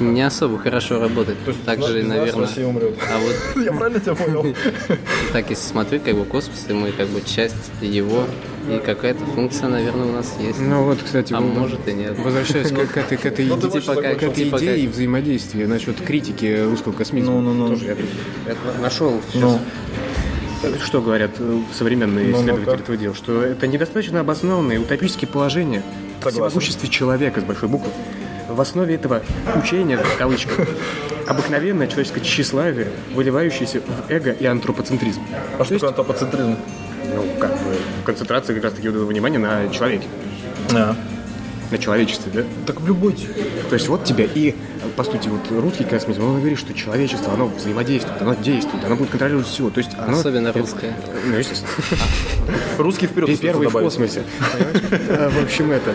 не особо хорошо работать. То есть так нас- же, наверное. Россия умрет. А вот <laughs> Я правильно тебя понял? <laughs> так, если смотреть, как бы космос, и мы как бы часть его, и какая-то функция, наверное, у нас есть. Ну вот, кстати, А ну, может и нет. Возвращаясь к, к этой, к этой, Ну, иде- к этой идее взаимодействия насчет критики русского космизма. Ну-ну-ну. Тоже я тут это нашел сейчас. Ну. Что говорят э, современные Ну, исследователи ну-ка. этого дела? Что это недостаточно обоснованные утопические положения о всемогуществе человека с большой буквы. В основе этого учения, в кавычках, обыкновенное человеческое тщеславие, выливающееся в эго и антропоцентризм. А что такое антропоцентризм? Ну, как бы концентрация как раз-таки вот этого внимания на человеке, А. на человечестве, да? Так в любой... То есть вот тебе и, по сути, вот русский космизм, он говорит, что человечество, оно взаимодействует, оно действует, оно будет контролировать все. То есть оно... Особенно русское. Ну, естественно. Русский вперед. Первый в космосе. А, В общем, это...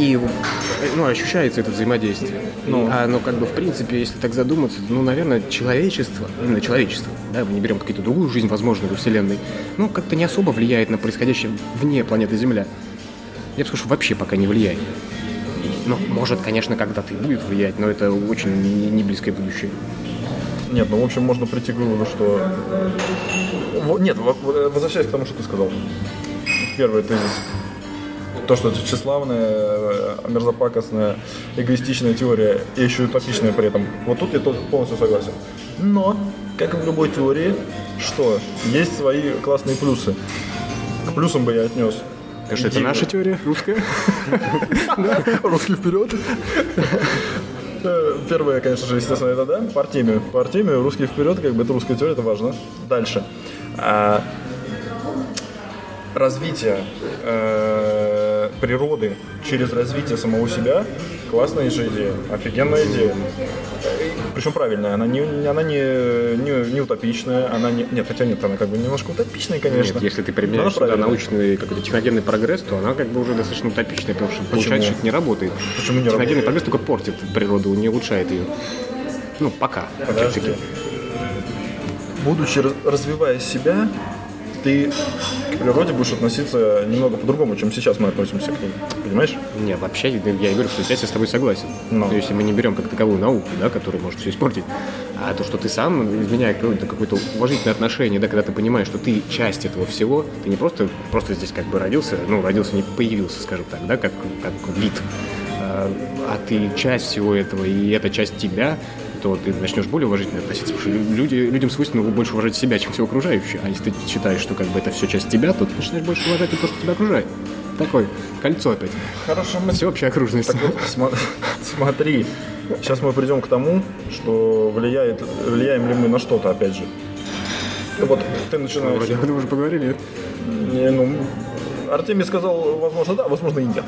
И э, ну, ощущается это взаимодействие. Ну. А оно как бы, в принципе, если так задуматься, ну, наверное, человечество, именно человечество, да, мы не берем какую-то другую жизнь, возможную во Вселенной, ну, как-то не особо влияет на происходящее вне планеты Земля. Я бы сказал, что вообще пока не влияет. Ну, может, конечно, когда-то и будет влиять, но это очень не, не близкое будущее. Нет, ну, в общем, можно прийти к выводу, что... Во- Нет, во- во- возвращаясь к тому, что ты сказал. Первый тезис. То, что это тщеславная, э, мерзопакостная, эгоистичная теория, и еще и утопичная при этом. Вот тут я тоже полностью согласен. Но, как и в любой теории, что есть свои классные плюсы. К плюсам бы я отнес Что это наша теория русская? <laughs> Русский вперед. Э, Первое, конечно же, естественно, это да, по Артемию. По Артемию, русский вперед, как бы это русская теория, это важно. Дальше. А, развитие э, природы через развитие самого себя классная же идея, офигенная идея. Причем правильная, она не, она не, не, не утопичная, она не, нет, хотя нет, она как бы немножко утопичная, конечно. Нет, если ты применяешь сюда научный какой-то техногенный прогресс, то она как бы уже достаточно утопичная, потому что получается, Почему? что это не работает. Почему не техногенный работает? прогресс только портит природу, не улучшает ее. Ну, пока. Опять-таки. Будучи раз- развивая себя, ты к природе будешь относиться немного по-другому, чем сейчас мы относимся к ней. Понимаешь? Не, вообще, я и говорю, что здесь я с тобой согласен. Ну. Но если мы не берем как таковую науку, да, которая может все испортить, а то, что ты сам, изменяя к природе, это какое-то уважительное отношение, да, когда ты понимаешь, что ты часть этого всего, ты не просто, просто здесь как бы родился, ну, родился, не появился, скажем так, да, как, как вид, а, а ты часть всего этого, и это часть тебя, то ты начнешь более уважительно относиться, потому что люди, людям свойственно больше уважать себя, чем все окружающее. А если ты считаешь, что как бы это все часть тебя, то ты начинаешь больше уважать и то, что тебя окружает. Такое кольцо опять. Хорошо, мы Всеобщая окружность. Так вот, смотри, сейчас мы придем к тому, что влияет, влияем ли мы на что-то, опять же. Вот ты начинаешь... Вроде об этом уже поговорили. Не, ну, Артемий сказал, возможно, да, возможно, и нет.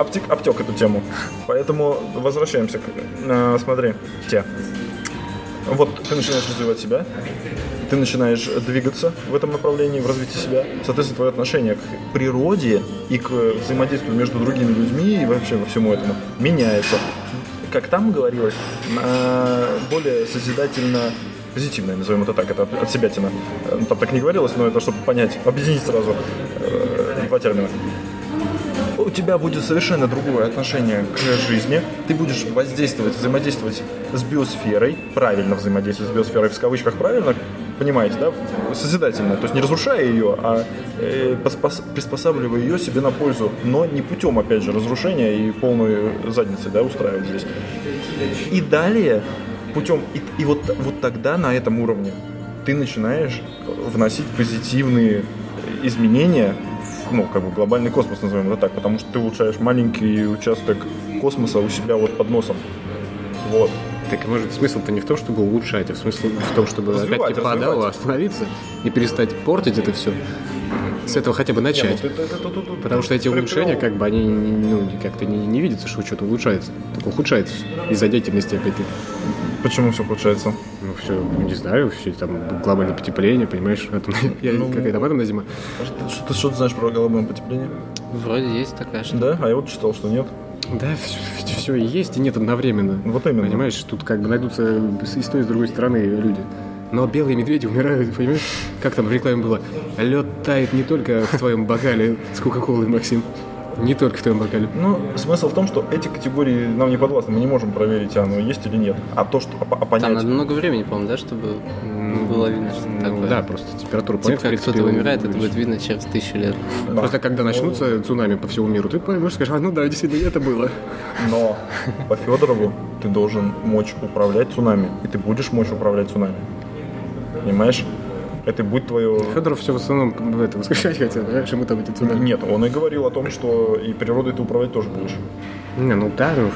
Обтек, обтек эту тему. Поэтому возвращаемся к... э, смотри, те. Вот ты начинаешь развивать себя, ты начинаешь двигаться в этом направлении, в развитии себя. Соответственно, твое отношение к природе и к взаимодействию между другими людьми и вообще во всему этому меняется. Как там говорилось, э, более созидательно позитивное, назовем это так, это от, от себя тяна. Э, Там так не говорилось, но это чтобы понять, объединить сразу э, два термина у тебя будет совершенно другое отношение к жизни. Ты будешь воздействовать, взаимодействовать с биосферой, правильно взаимодействовать с биосферой, в скавычках правильно, понимаете, да? Созидательно, то есть не разрушая ее, а э, поспос- приспосабливая ее себе на пользу, но не путем, опять же, разрушения и полной задницы, да, устраивать здесь. И далее путем, и, и вот, вот тогда на этом уровне ты начинаешь вносить позитивные изменения ну, как бы глобальный космос, назовем это так, потому что ты улучшаешь маленький участок космоса у себя вот под носом. Вот. Так может смысл-то не в том, чтобы улучшать, а в смысле в том, чтобы опять-таки подало, остановиться и перестать портить это все. С этого хотя бы ну начать. ты- ты- ты- ты- ты- Потому что эти улучшения, как бы, они ну, как-то не, не видится, что что-то улучшается. Только ухудшается из-за деятельности опять-таки. Почему все получается? Ну, все, не знаю, все там глобальное потепление, понимаешь, <laughs> я, Ну, какая там атомная зима. Что, ты, что ты знаешь про глобальное потепление? Вроде есть такая штука. Да? А я вот читал, что нет. Да, все, и есть, и нет одновременно. Вот именно. Понимаешь, тут как бы найдутся и с той, и с другой стороны люди. Но белые медведи умирают, <laughs> понимаешь? Как там в рекламе было? Лед тает не только в твоем бокале с Кока-Колой, Максим. Не только в твоем бокале. Ну, смысл в том, что эти категории нам не подвластны, мы не можем проверить, оно есть или нет. А то, что а, а Там понять... надо много времени, по-моему, да, чтобы было видно, что Ну, такое. да, просто температура Типа, планеты, в как принципе, кто-то умирает, это будет видно через тысячу лет. Да. Просто когда начнутся цунами по всему миру, ты поймешь, скажешь, а ну да, действительно, это было. Но по Федорову ты должен мочь управлять цунами, и ты будешь мочь управлять цунами. Понимаешь? Это будет твое... Федоров все в основном в это воскрешать хотел, понимаешь, ему там эти цунами. Нет, он и говорил о том, что и природой ты управлять тоже будешь. Не, ну да, ну,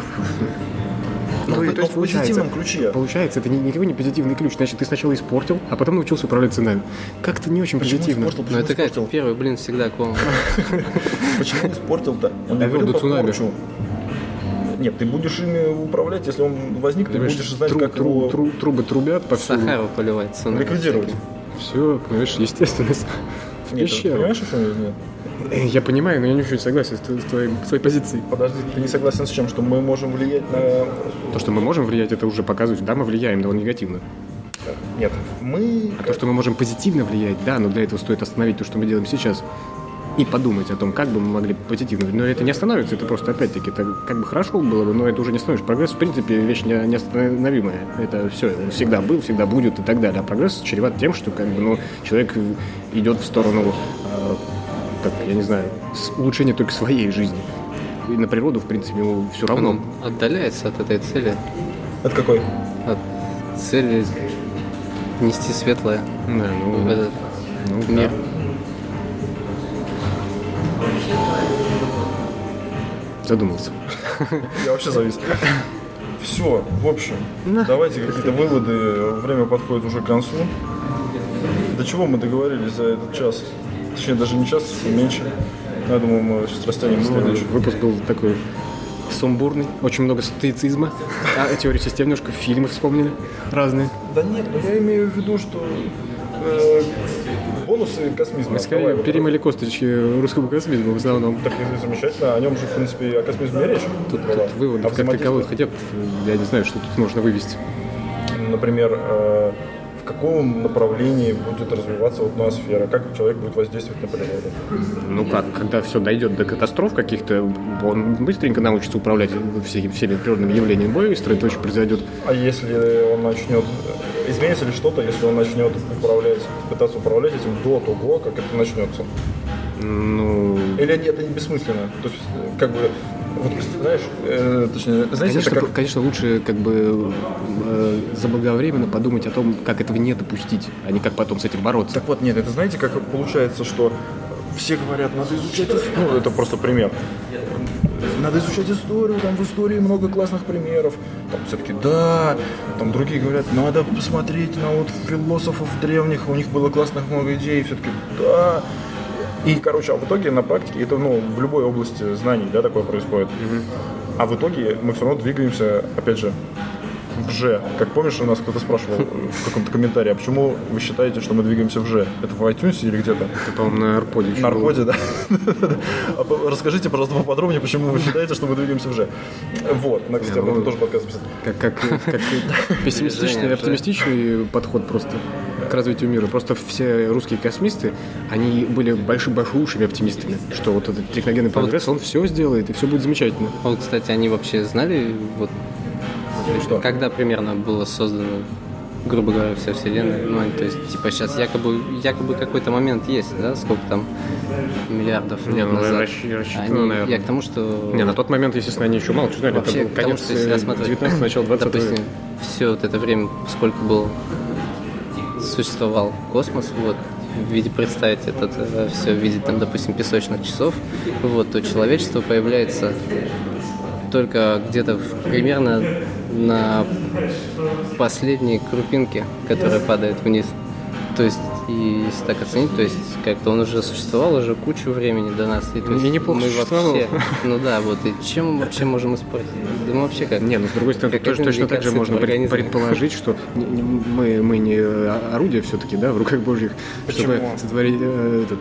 Ну, то в- есть в получается- позитивном ключе. Получается, это ни- никакой не позитивный ключ. Значит, ты сначала испортил, а потом научился управлять ценами. Как-то не очень Почему позитивно. испортил? Но Почему это как испортил? первый блин всегда к вам. <laughs> Почему испортил-то? Он говорил порчу. Нет, ты будешь ими управлять, если он возник, ты будешь знать, тру- как тру- его тру- трубы трубят повсюду. Сахару поливать. цунами ликвидировать. Все, понимаешь, естественность. В Нет, ты пещеру. понимаешь, о чем я? Нет. Э, Я понимаю, но я не очень согласен с твоей, с твоей позицией. Подожди, ты не согласен с чем? Что мы можем влиять на... То, что мы можем влиять, это уже показывает, да, мы влияем, но негативно. Нет, мы... А то, что мы можем позитивно влиять, да, но для этого стоит остановить то, что мы делаем сейчас, и подумать о том, как бы мы могли позитивно. Но это не остановится, это просто, опять-таки, это как бы хорошо было бы, но это уже не остановишь. Прогресс, в принципе, вещь не- неостановимая. Это все, он всегда был, всегда будет и так далее. А прогресс чреват тем, что как бы, ну, человек идет в сторону, э, как, я не знаю, улучшения только своей жизни. И на природу, в принципе, ему все равно. Он отдаляется от этой цели, Это какой? от цели нести светлое Да, в ну, этот ну, да. Задумался. Я вообще завис. Все, в общем, давайте какие-то выводы. Время подходит уже к концу. До чего мы договорились за этот час? Точнее, даже не час, меньше. Я думаю, мы сейчас растянем на следующий. Выпуск был такой сумбурный, очень много стоицизма. А теорию систем немножко фильмы вспомнили разные. Да нет, но я имею в виду, что э, бонусы космизма. Мы скорее Давай, вот перемыли косточки русскому космизму в основном. Так замечательно, о нем же, в принципе, о космизме речь. Тут, была. тут выводов О как таковых нет. Я не знаю, что тут можно вывести. Например, э, в каком направлении будет развиваться вот ноосфера, как человек будет воздействовать на природу. Ну как, когда все дойдет до катастроф каких-то, он быстренько научится управлять всеми, всеми природными явлениями. Быстро это очень произойдет. А если он начнет... Изменится ли что-то, если он начнет управлять, пытаться управлять этим до того, как это начнется? Ну, Или это не бессмысленно? То есть, как бы, вот, знаешь, э, точнее, знаете, конечно, как... конечно, лучше как бы э, заблаговременно подумать о том, как этого не допустить, а не как потом с этим бороться. Так вот, нет, это знаете, как получается, что все говорят, надо изучать историю. Ну, это просто пример. Надо изучать историю, там в истории много классных примеров. Там все-таки да, там другие говорят, надо посмотреть на вот философов древних, у них было классных много идей, все-таки да. И, короче, а в итоге на практике, это, ну, в любой области знаний, да, такое происходит. А в итоге мы все равно двигаемся, опять же, в Ж. Как помнишь, у нас кто-то спрашивал в каком-то комментарии, а почему вы считаете, что мы двигаемся в Ж? Это в iTunes или где-то? Это, по-моему, на Арподе еще На было. Аркоде, да. <laughs> А по- Расскажите, пожалуйста, поподробнее, почему вы считаете, что мы двигаемся в Ж. Вот, на, кстати, об этом тоже подкаст. Как, как, как <laughs> пессимистичный оптимистичный подход просто к развитию мира. Просто все русские космисты, они были большими большущими оптимистами, что вот этот техногенный прогресс, он все сделает, и все будет замечательно. Вот, кстати, они вообще знали, вот, когда примерно было создано, грубо говоря, вся Вселенная? Ну, то есть, типа, сейчас якобы, якобы какой-то момент есть, да? Сколько там миллиардов Не, лет ну, назад? рассчитано, Они- наверное. Я к тому, что... Не, на тот момент, естественно, они еще мало что знали. Вообще, это был конец что если э, рассматривать, 19 начало <laughs> 20 допустим, века. все вот это время, сколько был существовал космос, вот, в виде представить это все в виде, там, допустим, песочных часов, вот, то человечество появляется только где-то примерно на последней крупинке, которая падает вниз. То есть, и если так оценить, то есть как-то он уже существовал уже кучу времени до нас. И, то есть, и неплохо мы вообще, <laughs> ну да, вот, и чем мы вообще можем испортить? Да мы вообще как? Не, ну с другой стороны, Как тоже, точно так же можно организме. предположить, что <laughs> мы, мы не орудие все-таки, да, в руках Божьих, чтобы Почему? сотворить э, этот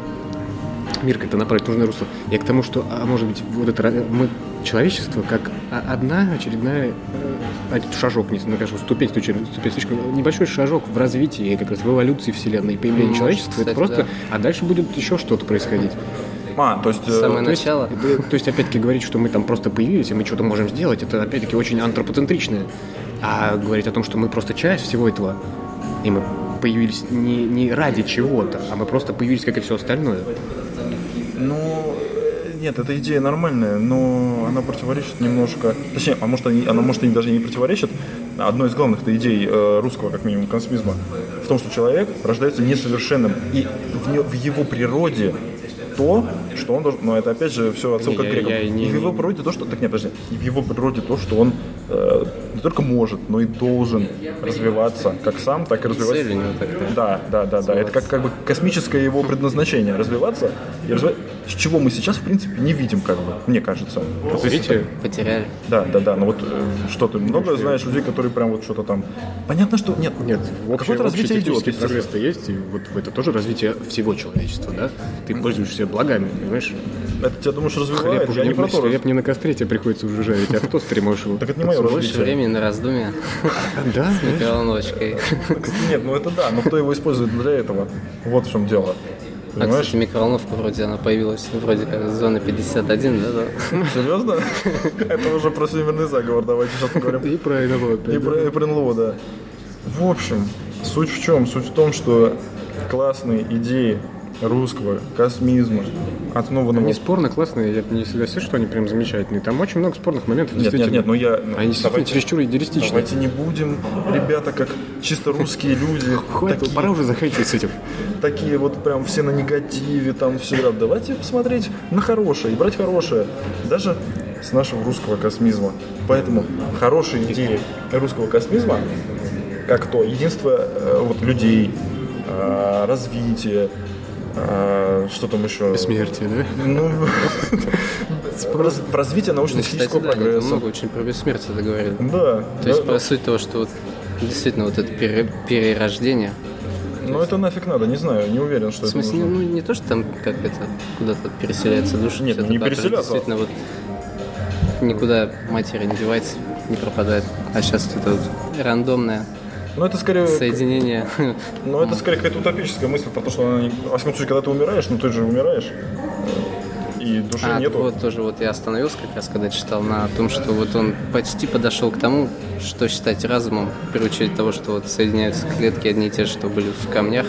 мир как-то направить в нужное русло. Я к тому, что, а может быть, вот это мы человечество как одна очередная э, один шажок, не знаю, конечно, ступень, ступень, ступень, слишком небольшой шажок в развитии, как раз в эволюции Вселенной, появление Может, человечества, это кстати, просто, да. а дальше будет еще что-то происходить. А, то есть... э, Самое То есть, начало. э, То есть, опять-таки, говорить, что мы там просто появились, и мы что-то можем сделать, это, опять-таки, очень антропоцентричное. А говорить о том, что мы просто часть всего этого, и мы появились не, не ради чего-то, а мы просто появились, как и все остальное. Ну, э, нет, эта идея нормальная, но она противоречит немножко... Точнее, а может, они, она может и даже не противоречит. Одной из главных идей э, русского, как минимум, консумизма в том, что человек рождается несовершенным, и в, в его природе то, что он должен... Но это, опять же, все отсылка Не, к грекам. я не- и в его природе то, что... Так нет, подожди. И в его природе то, что он э, не только может, но и должен развиваться как сам, так и развивать... Цель у него такая. Да, да, да, да. Это как, как бы космическое его предназначение развиваться и развивать, с чего мы сейчас, в принципе, не видим, как бы, мне кажется. Вот Видите, Потеряли. да, да, да. Но вот э, что ты много знаешь людей, которые прям вот что-то там. Понятно, что нет. нет, Какое-то развитие идет. прогресс-то есть, и вот это тоже развитие всего человечества, да? Ты пользуешься благами, понимаешь? Это тебя думаешь развивает? Хлеб уже Я не, не про то. хлеб не на костре тебе приходится уже жарить, а в тостере можешь его Так это не мое Больше развитие. времени на раздумья <laughs> Да, с микроволновочкой. Нет, ну это да, но кто его использует для этого? Вот в чем дело. А, Понимаешь? кстати, микроволновка вроде она появилась вроде как зона 51, да? да? Серьезно? <laughs> Это уже про всемирный заговор, давайте сейчас поговорим. и правильно вот. И про, и про НЛО, да. В общем, суть в чем? Суть в том, что классные идеи русского космизма, основанного... Они спорно классные, я не согласен, что они прям замечательные. Там очень много спорных моментов, Нет, нет, действительно. нет, ну я... Они действительно давайте, чересчур идеалистичны. давайте не будем, ребята, как чисто русские люди, <laughs> Хватит, такие, пора уже заканчивать с этим. такие вот прям все на негативе, там все. Давайте посмотреть на хорошее и брать хорошее. Даже с нашего русского космизма. Поэтому хорошие идеи русского космизма, как то единство э, вот, людей, э, развитие, э, что там еще? Бессмертие, да? Ну, <laughs> раз- развитие Ну, научно-технического прогресса. много очень про бессмертие это говорит. Да. То есть, да, по сути того, что вот действительно вот это пере- перерождение, Но это нафиг надо, не знаю, не уверен, что в смысле, это нужно. ну не то, что там как это куда-то переселяется душа, Нет, это не которое переселяться. Действительно, вот никуда материя не девается, не пропадает. А сейчас это вот рандомное Но это скорее, соединение. <laughs> но это скорее какая-то утопическая мысль про то, что она не... Во всяком случае, когда ты умираешь, ну ты же умираешь, и души А, нету. вот тоже вот я остановился как раз, когда читал на том, что вот он почти подошел к тому, что считать разумом, при учете того, что вот соединяются клетки одни и те что были в камнях,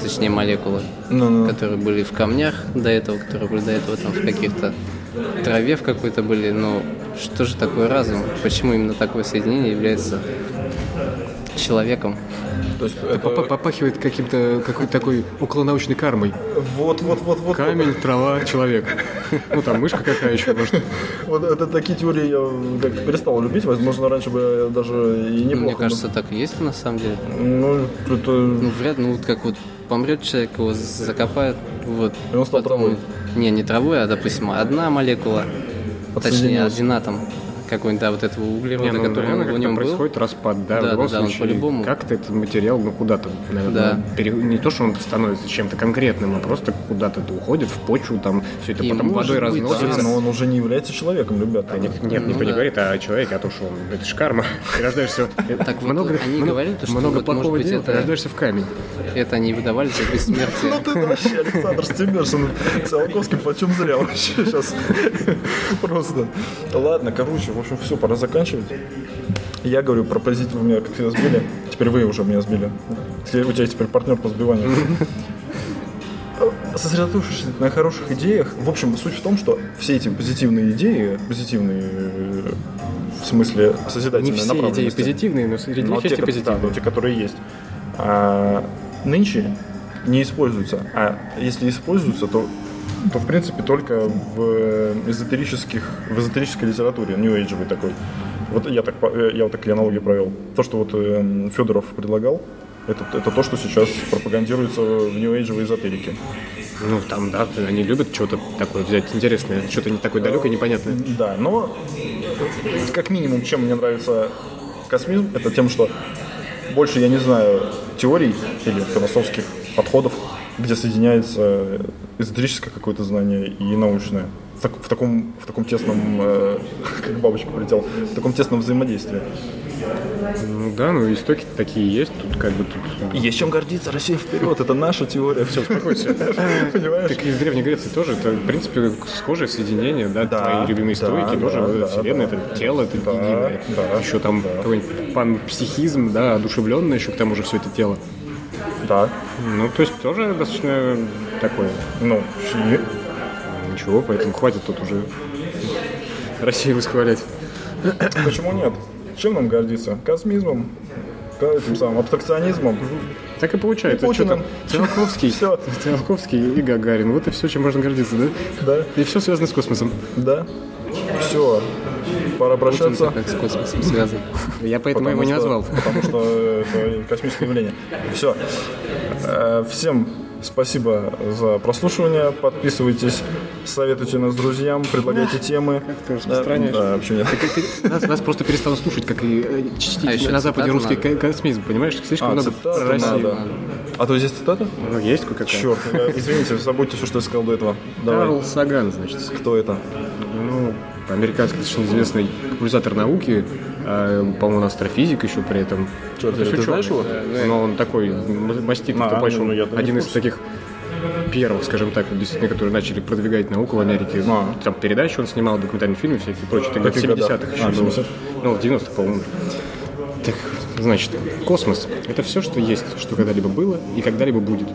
точнее молекулы, Ну-ну. которые были в камнях до этого, которые были до этого там в каких-то траве в какой-то были, но что же такое разум? Почему именно такое соединение является человеком? То есть это... Поп- Попахивает каким-то какой-то такой околонаучной кармой. Вот, вот, вот, вот. Камень, трава, человек. Ну там мышка какая еще, может. Вот это такие теории я как-то перестал любить. Возможно, раньше бы я даже и не Мне кажется, так и есть на самом деле. Ну, это... Ну, вряд ли, ну, вот как вот помрет человек, его закопают, вот. И он стал травой. Не, не травой, а, допустим, одна молекула, точнее, один атом какой-нибудь, да, вот этого углерода, Не, ну, который наверное, в нем был. происходит распад, да, Да, в любом да, да, он случае. по-любому. Как-то этот материал, ну, куда-то, наверное, Да. пере- не то, что он становится чем-то конкретным, а просто куда-то это уходит в почву, там все это И потом водой быть, разносится. Но он уже не является человеком, ребята. Да нет, нет, Ну никто не да. говорит о человеке, а то, что он, это ж карма. Ты <laughs> рождаешься... Так вот, много, они говорили, то, что много плохого дела, ты рождаешься в камень. Это они выдавали за <laughs> Ну бессмертие. ты вообще, Александр Стимерсон, Циолковский почем зря вообще сейчас. <laughs> Просто. Ладно, короче, общем, все, пора заканчивать. Я говорю про позитив, меня как всегда сбили. Теперь вы уже меня сбили. Теперь У тебя теперь партнер по сбиванию. Сосредоточившись на хороших идеях, в общем, суть в том, что все эти позитивные идеи, позитивные в смысле Не созидательной все идеи позитивные, но среди но них те, есть и ко- да, позитивные. но те, которые есть. А, нынче не используются. А если используются, то, то в принципе только в эзотерических, в эзотерической литературе, age такой. Вот я так, э, я вот такие аналогии провел. То, что вот э, Федоров предлагал, это, это то, что сейчас пропагандируется в age эзотерике. Ну, там, да, они любят что-то такое взять интересное, что-то не такое далекое, непонятное. Да, но как минимум, чем мне нравится космизм, это тем, что больше я не знаю теорий или философских подходов, где соединяется эзотерическое какое-то знание и научное. В, так- в таком, в таком тесном, э, <laughs> как бабочка полетела, в таком тесном взаимодействии. Ну да, ну истоки такие есть, тут как бы тут... Есть чем гордиться, Россия вперед, это наша теория. Все, <laughs> Понимаешь? Так и в Древней Греции тоже, это, в принципе, схожее соединение, да, Да, твои любимые стойки, тоже вселенная, это тело, это единое. еще там какой-нибудь панпсихизм, да, одушевленное еще к тому же все это тело. Да. Ну, то есть тоже достаточно такое. Ну, Ничего, поэтому хватит тут уже Россию восхвалять. почему нет? Чем нам гордиться? Космизмом, этим самым абстракционизмом. Так и получается. И Что. Циолковский, <laughs> Всё. Циолковский и Гагарин. Вот и все, чем можно гордиться, да? Да, И все связано с космосом. да. Все, пора прощаться. Как с космосом связан. Я поэтому его не назвал. Потому что это космическое явление. Все. Всем спасибо за прослушивание. Подписывайтесь, советуйте нас друзьям, предлагайте темы. ты распространяешь. Да, вообще нет. Нас, нас просто перестало слушать, как и э, чтить А еще на Западе русский надо. ко- космизм, понимаешь? Слишком А, много про Россию. надо. А то здесь цитата? Ну, есть кое-какая. Черт, извините, забудьте все, что я сказал до этого. Давай. Карл Саган, значит. Кто это? Ну, американский достаточно известный популяризатор науки, а, по-моему, астрофизик еще при этом. Чё, ты- ты знаешь его? Но он такой м- маститый, А, тупой, ну, один из таких первых, скажем так, вот действительно, которые начали продвигать науку в Америке. А. Там передачи он снимал, документальные фильмы всякие прочие. Это в каких годах? 70-х еще А, в было. 70-х? Ну, в 90-х, по-моему. Так, значит, космос – это все, что есть, что когда-либо было и когда-либо будет.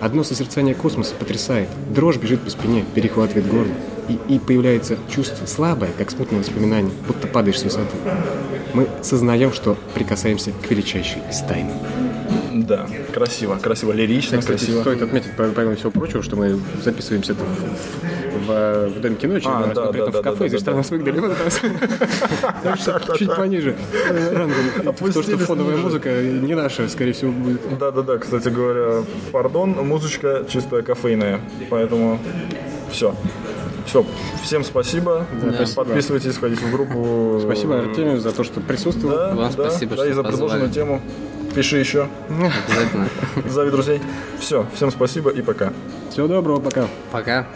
Одно созерцание космоса потрясает. Дрожь бежит по спине, перехватывает горло. И, и появляется чувство слабое, как смутное воспоминание, будто падаешь с высоты. Мы сознаем, что прикасаемся к величайшей из тайн. Да, красиво, красиво, лирично, Кстати, красиво. стоит отметить, по- помимо всего прочего, что мы записываемся это в, в, в Дом кино, А, раз, да, но при этом да, в кафе, да, здесь да, там нас выгнали в этот раз. Так что <laughs> чуть пониже э, рангом. То, что фоновая музыка не наша, скорее всего, будет. Да-да-да, кстати говоря, пардон, музычка чисто кофейная, поэтому все. Все, всем спасибо. спасибо. Подписывайтесь, входите в группу. Спасибо Артемию за то, что присутствовал. Да, Вам да, спасибо, да, что и за позвали. предложенную тему. Пиши еще. Обязательно. Зови друзей. Все, всем спасибо и пока. Всего доброго, пока. Пока.